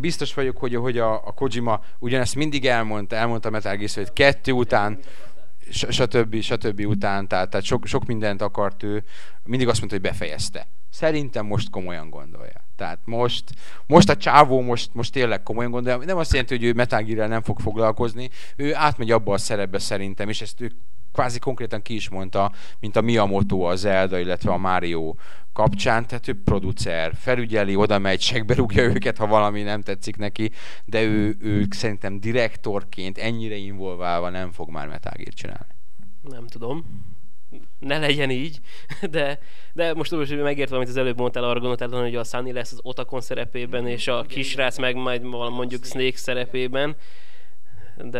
biztos vagyok, hogy, hogy a, a Kojima ugyanezt mindig elmondta, elmondta Metal Gear kettő után, stb. stb. után, tehát, tehát sok, sok mindent akart ő, mindig azt mondta, hogy befejezte. Szerintem most komolyan gondolja. Tehát most, most a csávó most, most tényleg komolyan gondolja. Nem azt jelenti, hogy ő Metal nem fog foglalkozni. Ő átmegy abba a szerepbe szerintem, és ezt ő kvázi konkrétan ki is mondta, mint a Miyamoto, a Zelda, illetve a Mario kapcsán, tehát ő producer, felügyeli, oda megy, segbe rúgja őket, ha valami nem tetszik neki, de ő, ő szerintem direktorként ennyire involválva nem fog már Metal Gear csinálni. Nem tudom ne legyen így, de, de most úgy, hogy megértem, amit az előbb mondtál arra gondoltál, hogy a Sunny lesz az Otakon szerepében, és a kisrác meg majd mondjuk Snake szerepében, de,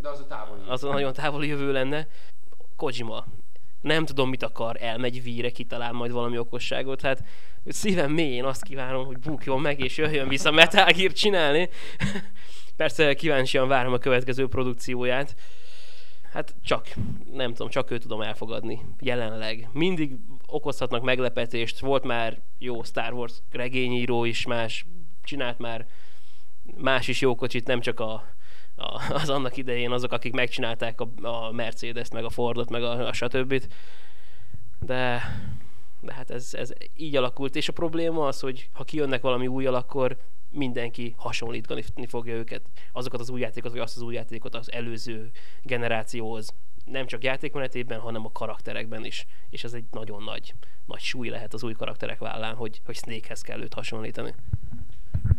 de az a távoli. Az a nagyon távoli jövő lenne. Kojima, nem tudom, mit akar, elmegy víre, kitalál majd valami okosságot, hát szívem mélyén azt kívánom, hogy bukjon meg, és jöjjön vissza Metal Gear csinálni. Persze kíváncsian várom a következő produkcióját. Hát csak, nem tudom, csak ő tudom elfogadni jelenleg. Mindig okozhatnak meglepetést, volt már jó Star Wars regényíró is, más, csinált már más is jó kocsit, nem csak a, az annak idején azok, akik megcsinálták a, a Mercedes-t, meg a Fordot, meg a, a stb. De, de hát ez, ez így alakult, és a probléma az, hogy ha kijönnek valami új akkor mindenki hasonlítani fogja őket, azokat az új játékokat, vagy azt az új játékot az előző generációhoz. Nem csak játékmenetében, hanem a karakterekben is. És ez egy nagyon nagy, nagy súly lehet az új karakterek vállán, hogy, hogy Snakehez kell őt hasonlítani.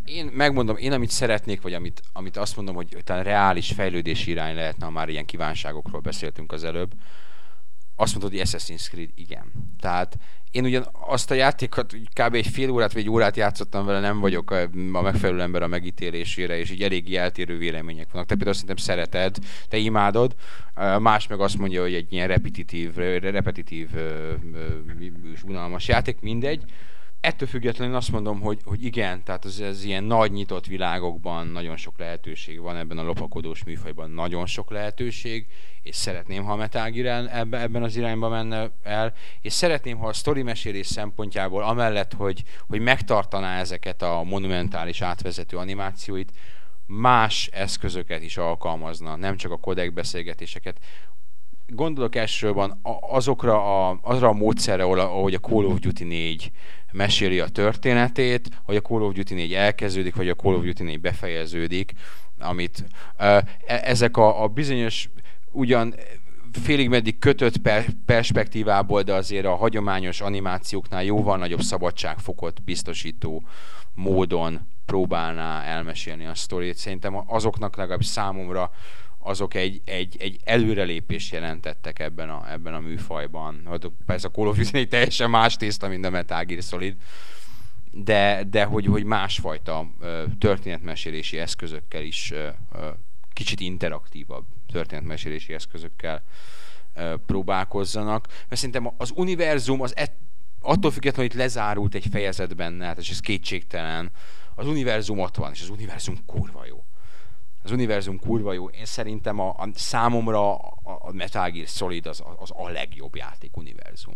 Én megmondom, én amit szeretnék, vagy amit, amit azt mondom, hogy talán reális fejlődési irány lehetne, ha már ilyen kívánságokról beszéltünk az előbb, azt mondod, hogy Assassin's Creed igen. Tehát én ugyan azt a játékot kb. egy fél órát vagy egy órát játszottam vele, nem vagyok a megfelelő ember a megítélésére, és így eléggé eltérő vélemények vannak. Te például szerintem szereted, te imádod, más meg azt mondja, hogy egy ilyen repetitív, repetitív unalmas játék, mindegy ettől függetlenül azt mondom, hogy, hogy igen, tehát az, ez ilyen nagy nyitott világokban nagyon sok lehetőség van, ebben a lopakodós műfajban nagyon sok lehetőség, és szeretném, ha a Metal Gear ebben, ebben az irányba menne el, és szeretném, ha a sztori mesélés szempontjából, amellett, hogy, hogy megtartaná ezeket a monumentális átvezető animációit, más eszközöket is alkalmazna, nem csak a kodek beszélgetéseket, gondolok elsősorban azokra a, azra a módszerre, ahogy a Call of Duty 4 meséli a történetét, hogy a Call of Duty 4 elkezdődik, vagy a Call of Duty 4 befejeződik, amit e, ezek a, a bizonyos ugyan félig meddig kötött per- perspektívából, de azért a hagyományos animációknál jóval nagyobb szabadságfokot biztosító módon próbálná elmesélni a sztorit. Szerintem azoknak legalábbis számomra azok egy, egy, egy előrelépés jelentettek ebben a, ebben a műfajban. Hát persze a Call of Duty teljesen más tészta, mint a Metal Gear Solid, de, de hogy, hogy másfajta történetmesélési eszközökkel is kicsit interaktívabb történetmesélési eszközökkel próbálkozzanak. Mert szerintem az univerzum az et, attól függetlenül, hogy lezárult egy fejezet benne, hát és ez kétségtelen, az univerzum ott van, és az univerzum kurva jó. Az univerzum kurva jó. Én szerintem a, a számomra a, Metal Gear Solid az, az a legjobb játék univerzum.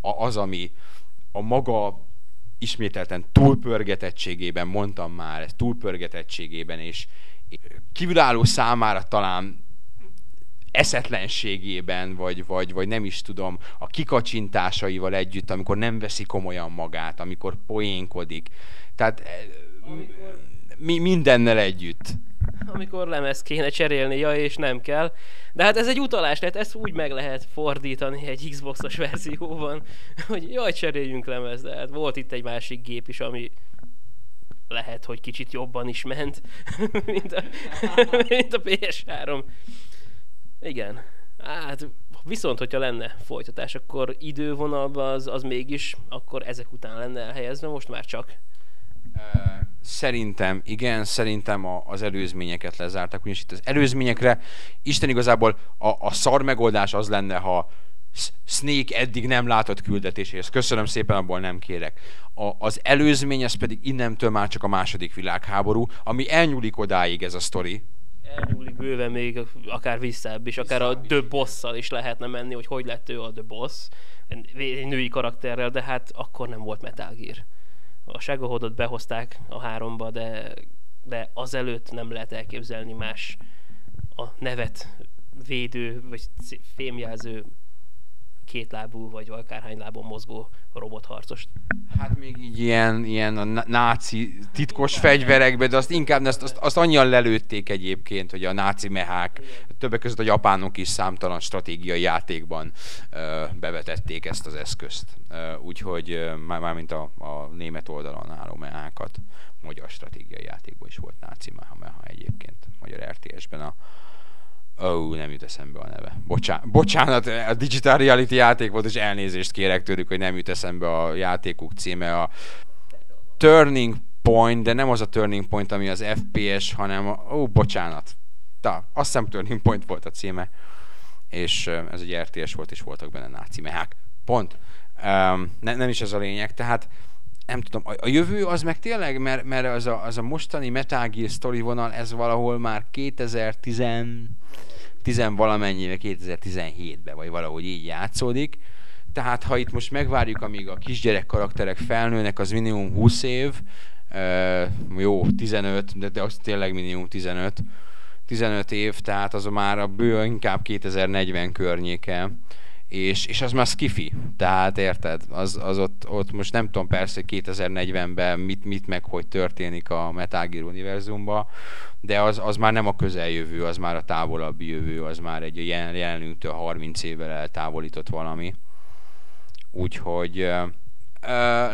A, az, ami a maga ismételten túlpörgetettségében, mondtam már, túlpörgetettségében, és kívülálló számára talán eszetlenségében, vagy, vagy, vagy nem is tudom, a kikacsintásaival együtt, amikor nem veszi komolyan magát, amikor poénkodik. Tehát amikor... mi, mindennel együtt. Amikor lemez kéne cserélni, ja, és nem kell. De hát ez egy utalás, tehát ezt úgy meg lehet fordítani egy Xbox-os verzióban, hogy jaj, cseréljünk lemez, de hát volt itt egy másik gép is, ami lehet, hogy kicsit jobban is ment, mint a, mint a PS3. Igen. Hát viszont, hogyha lenne folytatás, akkor idővonalban az, az mégis, akkor ezek után lenne elhelyezve, most már csak. Szerintem, igen, szerintem a, az előzményeket lezártak, ugyanis itt az előzményekre Isten igazából a, a szar megoldás az lenne, ha Snake eddig nem látott küldetéséhez. Köszönöm szépen, abból nem kérek. A, az előzmény, ez pedig innentől már csak a második világháború, ami elnyúlik odáig ez a sztori, elnyúlik bőven még akár visszább is, akár a The boss is lehetne menni, hogy hogy lett ő a The Boss, egy női karakterrel, de hát akkor nem volt Metal Gear. A Shagohodot behozták a háromba, de, de azelőtt nem lehet elképzelni más a nevet védő, vagy fémjelző kétlábú, vagy akárhány lábon mozgó robotharcost. Hát még így ilyen, ilyen a náci titkos fegyverekbe, de azt inkább azt, azt, azt annyian lelőtték egyébként, hogy a náci mehák, többek között a japánok is számtalan stratégiai játékban ö, bevetették ezt az eszközt. Úgyhogy már, már mint a, a német oldalon álló mehákat, magyar stratégiai játékban is volt náci meha, meha egyébként, magyar RTS-ben a, Ó, oh, nem jut eszembe a neve. Bocsánat, bocsánat, a Digital Reality játék volt, és elnézést kérek tőlük, hogy nem jut eszembe a játékuk címe. A Turning Point, de nem az a Turning Point, ami az FPS, hanem a... Ó, oh, bocsánat. Ta, azt hiszem Turning Point volt a címe. És ez egy RTS volt, és voltak benne náci mehák. Pont. Um, ne, nem is ez a lényeg. Tehát nem tudom, a, a jövő az meg tényleg, mert, mert az, a, az a mostani Metal Gear sztori vonal, ez valahol már 2010 10 valamennyivel 2017-ben, vagy valahogy így játszódik. Tehát ha itt most megvárjuk, amíg a kisgyerek karakterek felnőnek, az minimum 20 év, uh, jó, 15, de, de az tényleg minimum 15, 15 év, tehát az már a bő inkább 2040 környéke és, és az már skifi, tehát érted, az, az ott, ott most nem tudom persze 2040-ben mit, mit meg hogy történik a Metal Gear univerzumban, de az, az már nem a közeljövő, az már a távolabbi jövő, az már egy jelen, jelenünktől 30 évvel eltávolított valami. Úgyhogy uh,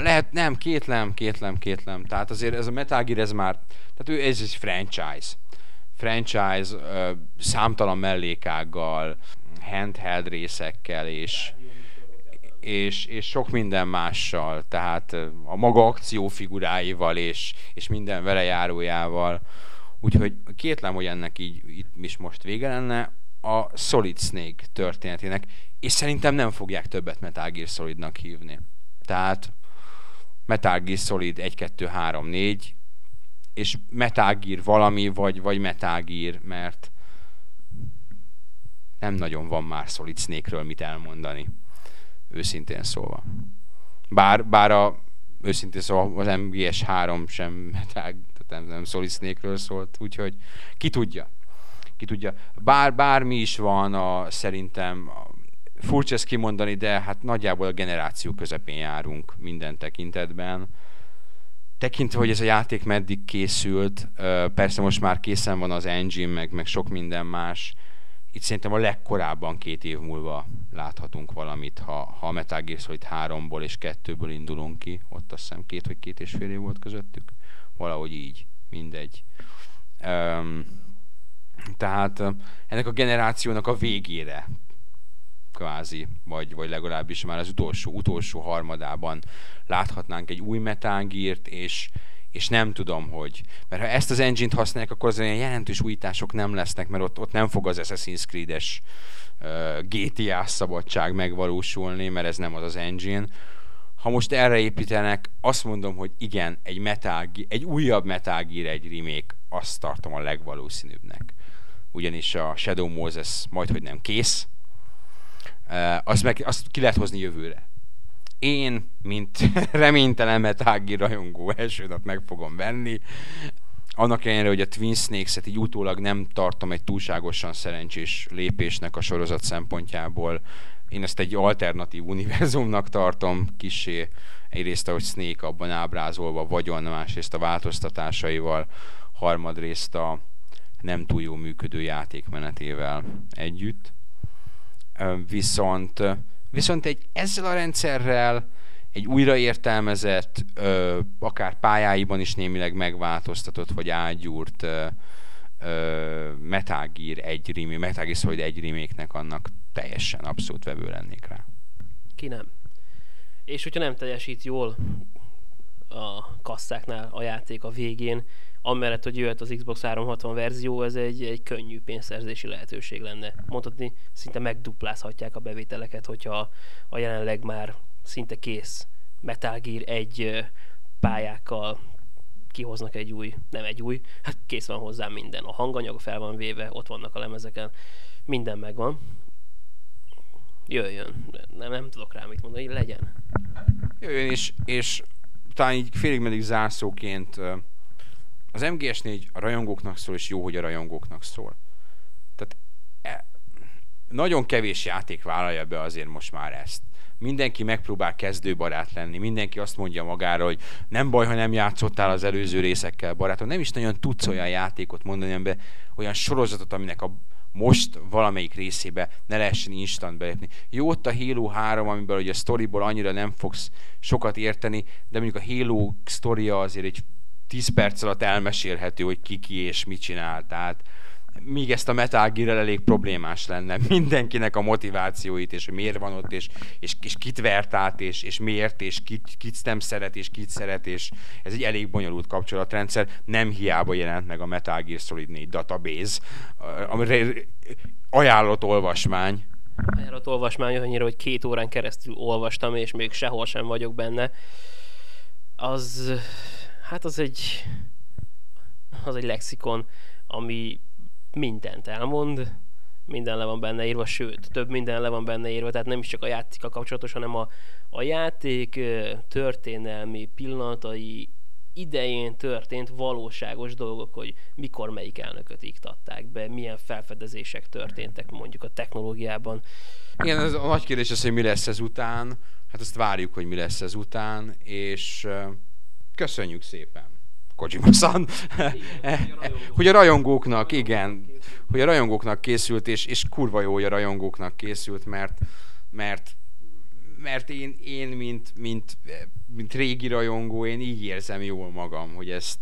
lehet, nem, kétlem, kétlem, kétlem. Tehát azért ez a Metal Gear, ez már, tehát ő, ez egy franchise. Franchise, uh, számtalan mellékággal, handheld részekkel és, és, és sok minden mással, tehát a maga akciófiguráival és, és minden vele járójával. Úgyhogy kétlem, hogy ennek így itt is most vége lenne a Solid Snake történetének, és szerintem nem fogják többet Metal Gear Solidnak hívni. Tehát Metal Gear Solid 1, 2, 3, 4, és Metal Gear valami, vagy, vagy Metal Gear, mert nem nagyon van már Solid Snake-ről mit elmondani. Őszintén szólva. Bár, bár a, őszintén szólva az MGS 3 sem tehát nem, nem Solid Snake-ről szólt, úgyhogy ki tudja. ki tudja, bár, bármi is van a, szerintem furcsa ezt kimondani, de hát nagyjából a generáció közepén járunk minden tekintetben. Tekintve, hogy ez a játék meddig készült, persze most már készen van az engine, meg, meg sok minden más, itt szerintem a legkorábban két év múlva láthatunk valamit, ha, ha a Metal Gear Solid 3-ból és 2-ből indulunk ki, ott azt hiszem két vagy két és fél év volt közöttük, valahogy így, mindegy. Um, tehát ennek a generációnak a végére kvázi, vagy, vagy legalábbis már az utolsó, utolsó harmadában láthatnánk egy új Metal Gear-t, és, és nem tudom, hogy... Mert ha ezt az engine-t használják, akkor az olyan jelentős újítások nem lesznek, mert ott, ott nem fog az Assassin's Creed-es uh, GTA szabadság megvalósulni, mert ez nem az az engine. Ha most erre építenek, azt mondom, hogy igen, egy, Metal egy újabb Metal Gear egy remake, azt tartom a legvalószínűbbnek. Ugyanis a Shadow Moses majd, hogy nem kész, uh, azt, meg, azt ki lehet hozni jövőre én, mint reménytelen metági rajongó első nap meg fogom venni. Annak ellenére, hogy a Twin Snakes-et így utólag nem tartom egy túlságosan szerencsés lépésnek a sorozat szempontjából. Én ezt egy alternatív univerzumnak tartom, kisé egyrészt, ahogy Snake abban ábrázolva vagyon, másrészt a változtatásaival, harmadrészt a nem túl jó működő játékmenetével együtt. Viszont Viszont egy ezzel a rendszerrel egy újraértelmezett, ö, akár pályáiban is némileg megváltoztatott, vagy ágyúrt ö, ö, Metal Gear egy remake, Metal Gear Solid egy remake annak teljesen abszolút vevő lennék rá. Ki nem. És hogyha nem teljesít jól a kasszáknál a játék a végén, amellett, hogy jöhet az Xbox 360 verzió, ez egy, egy könnyű pénzszerzési lehetőség lenne. Mondhatni, szinte megduplázhatják a bevételeket, hogyha a jelenleg már szinte kész Metal Gear egy pályákkal kihoznak egy új, nem egy új, hát kész van hozzá minden. A hanganyag fel van véve, ott vannak a lemezeken, minden megvan. Jöjjön. Nem, nem tudok rá mit mondani, legyen. Jöjjön, és, és talán így félig meddig zárszóként az MGS4 a rajongóknak szól, és jó, hogy a rajongóknak szól. Tehát e, nagyon kevés játék vállalja be azért most már ezt. Mindenki megpróbál kezdőbarát lenni, mindenki azt mondja magára, hogy nem baj, ha nem játszottál az előző részekkel barátom. Nem is nagyon tudsz olyan játékot mondani, amiben olyan sorozatot, aminek a most valamelyik részébe ne lehessen instant belépni. Jó ott a Halo 3, amiben ugye a storyból annyira nem fogsz sokat érteni, de mondjuk a Halo sztoria azért egy 10 perc alatt elmesélhető, hogy ki ki és mit csinál. Tehát míg ezt a Metal gear elég problémás lenne mindenkinek a motivációit, és hogy miért van ott, és, és, és kit vert át, és, és miért, és kit, kit nem szeret, és kit szeret, és ez egy elég bonyolult kapcsolatrendszer. Nem hiába jelent meg a Metal Gear Solid 4 database, amire ajánlott olvasmány. Ajánlott olvasmány annyira, hogy két órán keresztül olvastam, és még sehol sem vagyok benne. Az hát az egy, az egy lexikon, ami mindent elmond, minden le van benne írva, sőt, több minden le van benne írva, tehát nem is csak a játéka kapcsolatos, hanem a, a játék történelmi pillanatai idején történt valóságos dolgok, hogy mikor melyik elnököt iktatták be, milyen felfedezések történtek mondjuk a technológiában. Igen, ez a nagy kérdés az, hogy mi lesz ez után. Hát azt várjuk, hogy mi lesz ez után, és Köszönjük szépen. Kojima-san. hogy a rajongóknak, igen, hogy a rajongóknak készült, és, és kurva jó, hogy a rajongóknak készült, mert, mert, mert én, én mint, mint, mint régi rajongó, én így érzem jól magam, hogy ezt,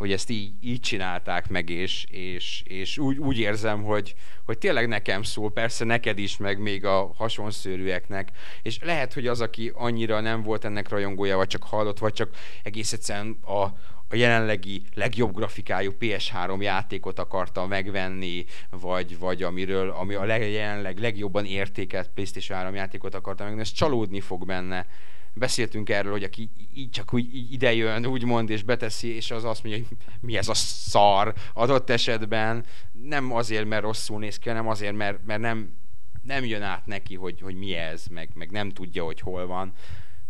hogy ezt így, így csinálták meg, és, és, és úgy, úgy érzem, hogy, hogy tényleg nekem szól, persze neked is, meg még a hasonszörűeknek, és lehet, hogy az, aki annyira nem volt ennek rajongója, vagy csak hallott, vagy csak egész egyszerűen a, a jelenlegi legjobb grafikájú PS3 játékot akarta megvenni, vagy, vagy amiről, ami a leg, jelenleg legjobban értékelt PlayStation 3 játékot akarta megvenni, ez csalódni fog benne, beszéltünk erről, hogy aki így csak úgy idejön, úgymond, és beteszi, és az azt mondja, hogy mi ez a szar adott esetben, nem azért, mert rosszul néz ki, hanem azért, mert, mert nem, nem jön át neki, hogy, hogy mi ez, meg, meg nem tudja, hogy hol van.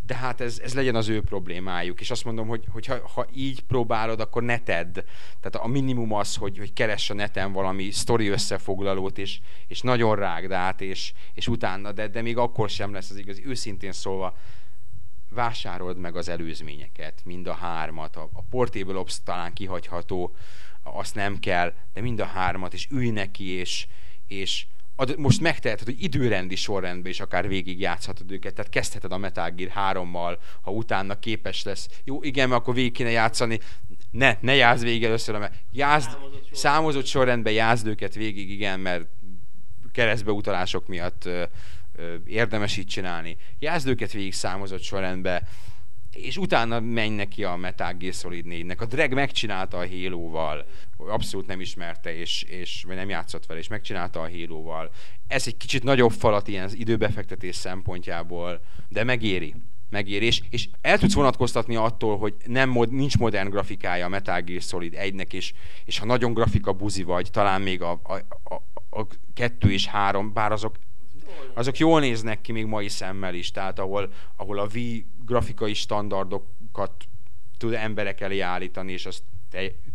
tehát ez, ez legyen az ő problémájuk. És azt mondom, hogy, hogy ha, ha így próbálod, akkor ne tedd. Tehát a minimum az, hogy, hogy keress a neten valami sztori összefoglalót, és, és nagyon rágd át, és, és utána, de, de még akkor sem lesz az igazi. Őszintén szólva, vásárold meg az előzményeket, mind a hármat. A, a Portable Ops talán kihagyható, azt nem kell, de mind a hármat, és ülj neki, és, és ad, most megteheted, hogy időrendi sorrendben is akár végig játszhatod őket, tehát kezdheted a Metal Gear 3-mal, ha utána képes lesz. Jó, igen, mert akkor végig kéne játszani. Ne, ne játsz végig először, mert játszd, számozott, számozott sorrendben játszd őket végig, igen, mert keresztbeutalások miatt ö, ö, érdemes így csinálni. Játszd őket végig számozott sorrendben, és utána menj neki a Metal Gear Solid 4-nek. A Drag megcsinálta a Halo-val, abszolút nem ismerte, és, és vagy nem játszott vele, és megcsinálta a Halo-val. Ez egy kicsit nagyobb falat ilyen az időbefektetés szempontjából, de megéri. Megéri, és, és el tudsz vonatkoztatni attól, hogy nem mod, nincs modern grafikája a Metal Gear Solid 1-nek, és, és ha nagyon grafika buzi vagy, talán még a, a, a, a kettő és három, bár azok azok jól néznek ki még mai szemmel is, tehát ahol, ahol a V grafikai standardokat tud emberek elé állítani, és azt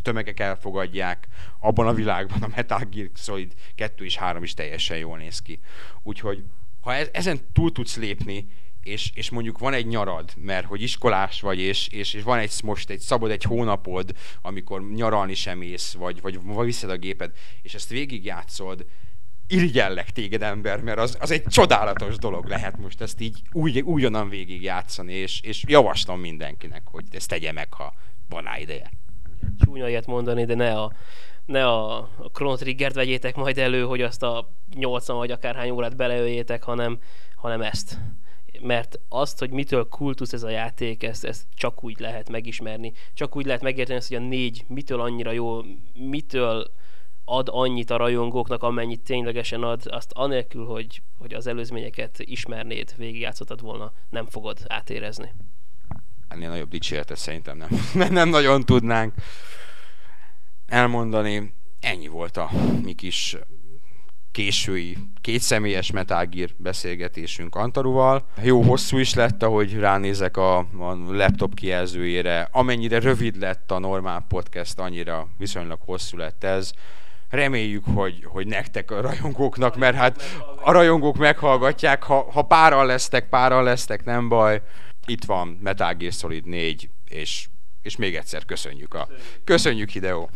tömegek elfogadják, abban a világban a Metal Gear Solid 2 és 3 is teljesen jól néz ki. Úgyhogy ha e- ezen túl tudsz lépni, és, és mondjuk van egy nyarad, mert hogy iskolás vagy, és, és, és van egy most egy szabad egy hónapod, amikor nyaralni sem ész, vagy, vagy, viszed a géped, és ezt végigjátszod, irigyellek téged ember, mert az, az egy csodálatos dolog lehet most ezt így úgy, újonnan végig játszani, és, és javaslom mindenkinek, hogy ezt tegye meg, ha van rá ideje. Csúnya ilyet mondani, de ne a, ne a, a Chrono Triggert vegyétek majd elő, hogy azt a 80 vagy akárhány órát beleöljétek, hanem, hanem ezt. Mert azt, hogy mitől kultusz ez a játék, ezt, ezt csak úgy lehet megismerni. Csak úgy lehet megérteni ezt, hogy a négy mitől annyira jó, mitől ad annyit a rajongóknak, amennyit ténylegesen ad, azt anélkül, hogy, hogy az előzményeket ismernéd, végigjátszottad volna, nem fogod átérezni. Ennél nagyobb dicséretet szerintem nem, nem nagyon tudnánk elmondani. Ennyi volt a mi kis késői kétszemélyes Metal beszélgetésünk Antaruval. Jó hosszú is lett, ahogy ránézek a, a laptop kijelzőjére. Amennyire rövid lett a normál podcast, annyira viszonylag hosszú lett ez reméljük, hogy, hogy nektek a rajongóknak, mert hát a rajongók meghallgatják, ha, ha páran lesztek, páran lesztek, nem baj. Itt van Metal Gear Solid 4, és, és még egyszer köszönjük a... Köszönjük, Hideo!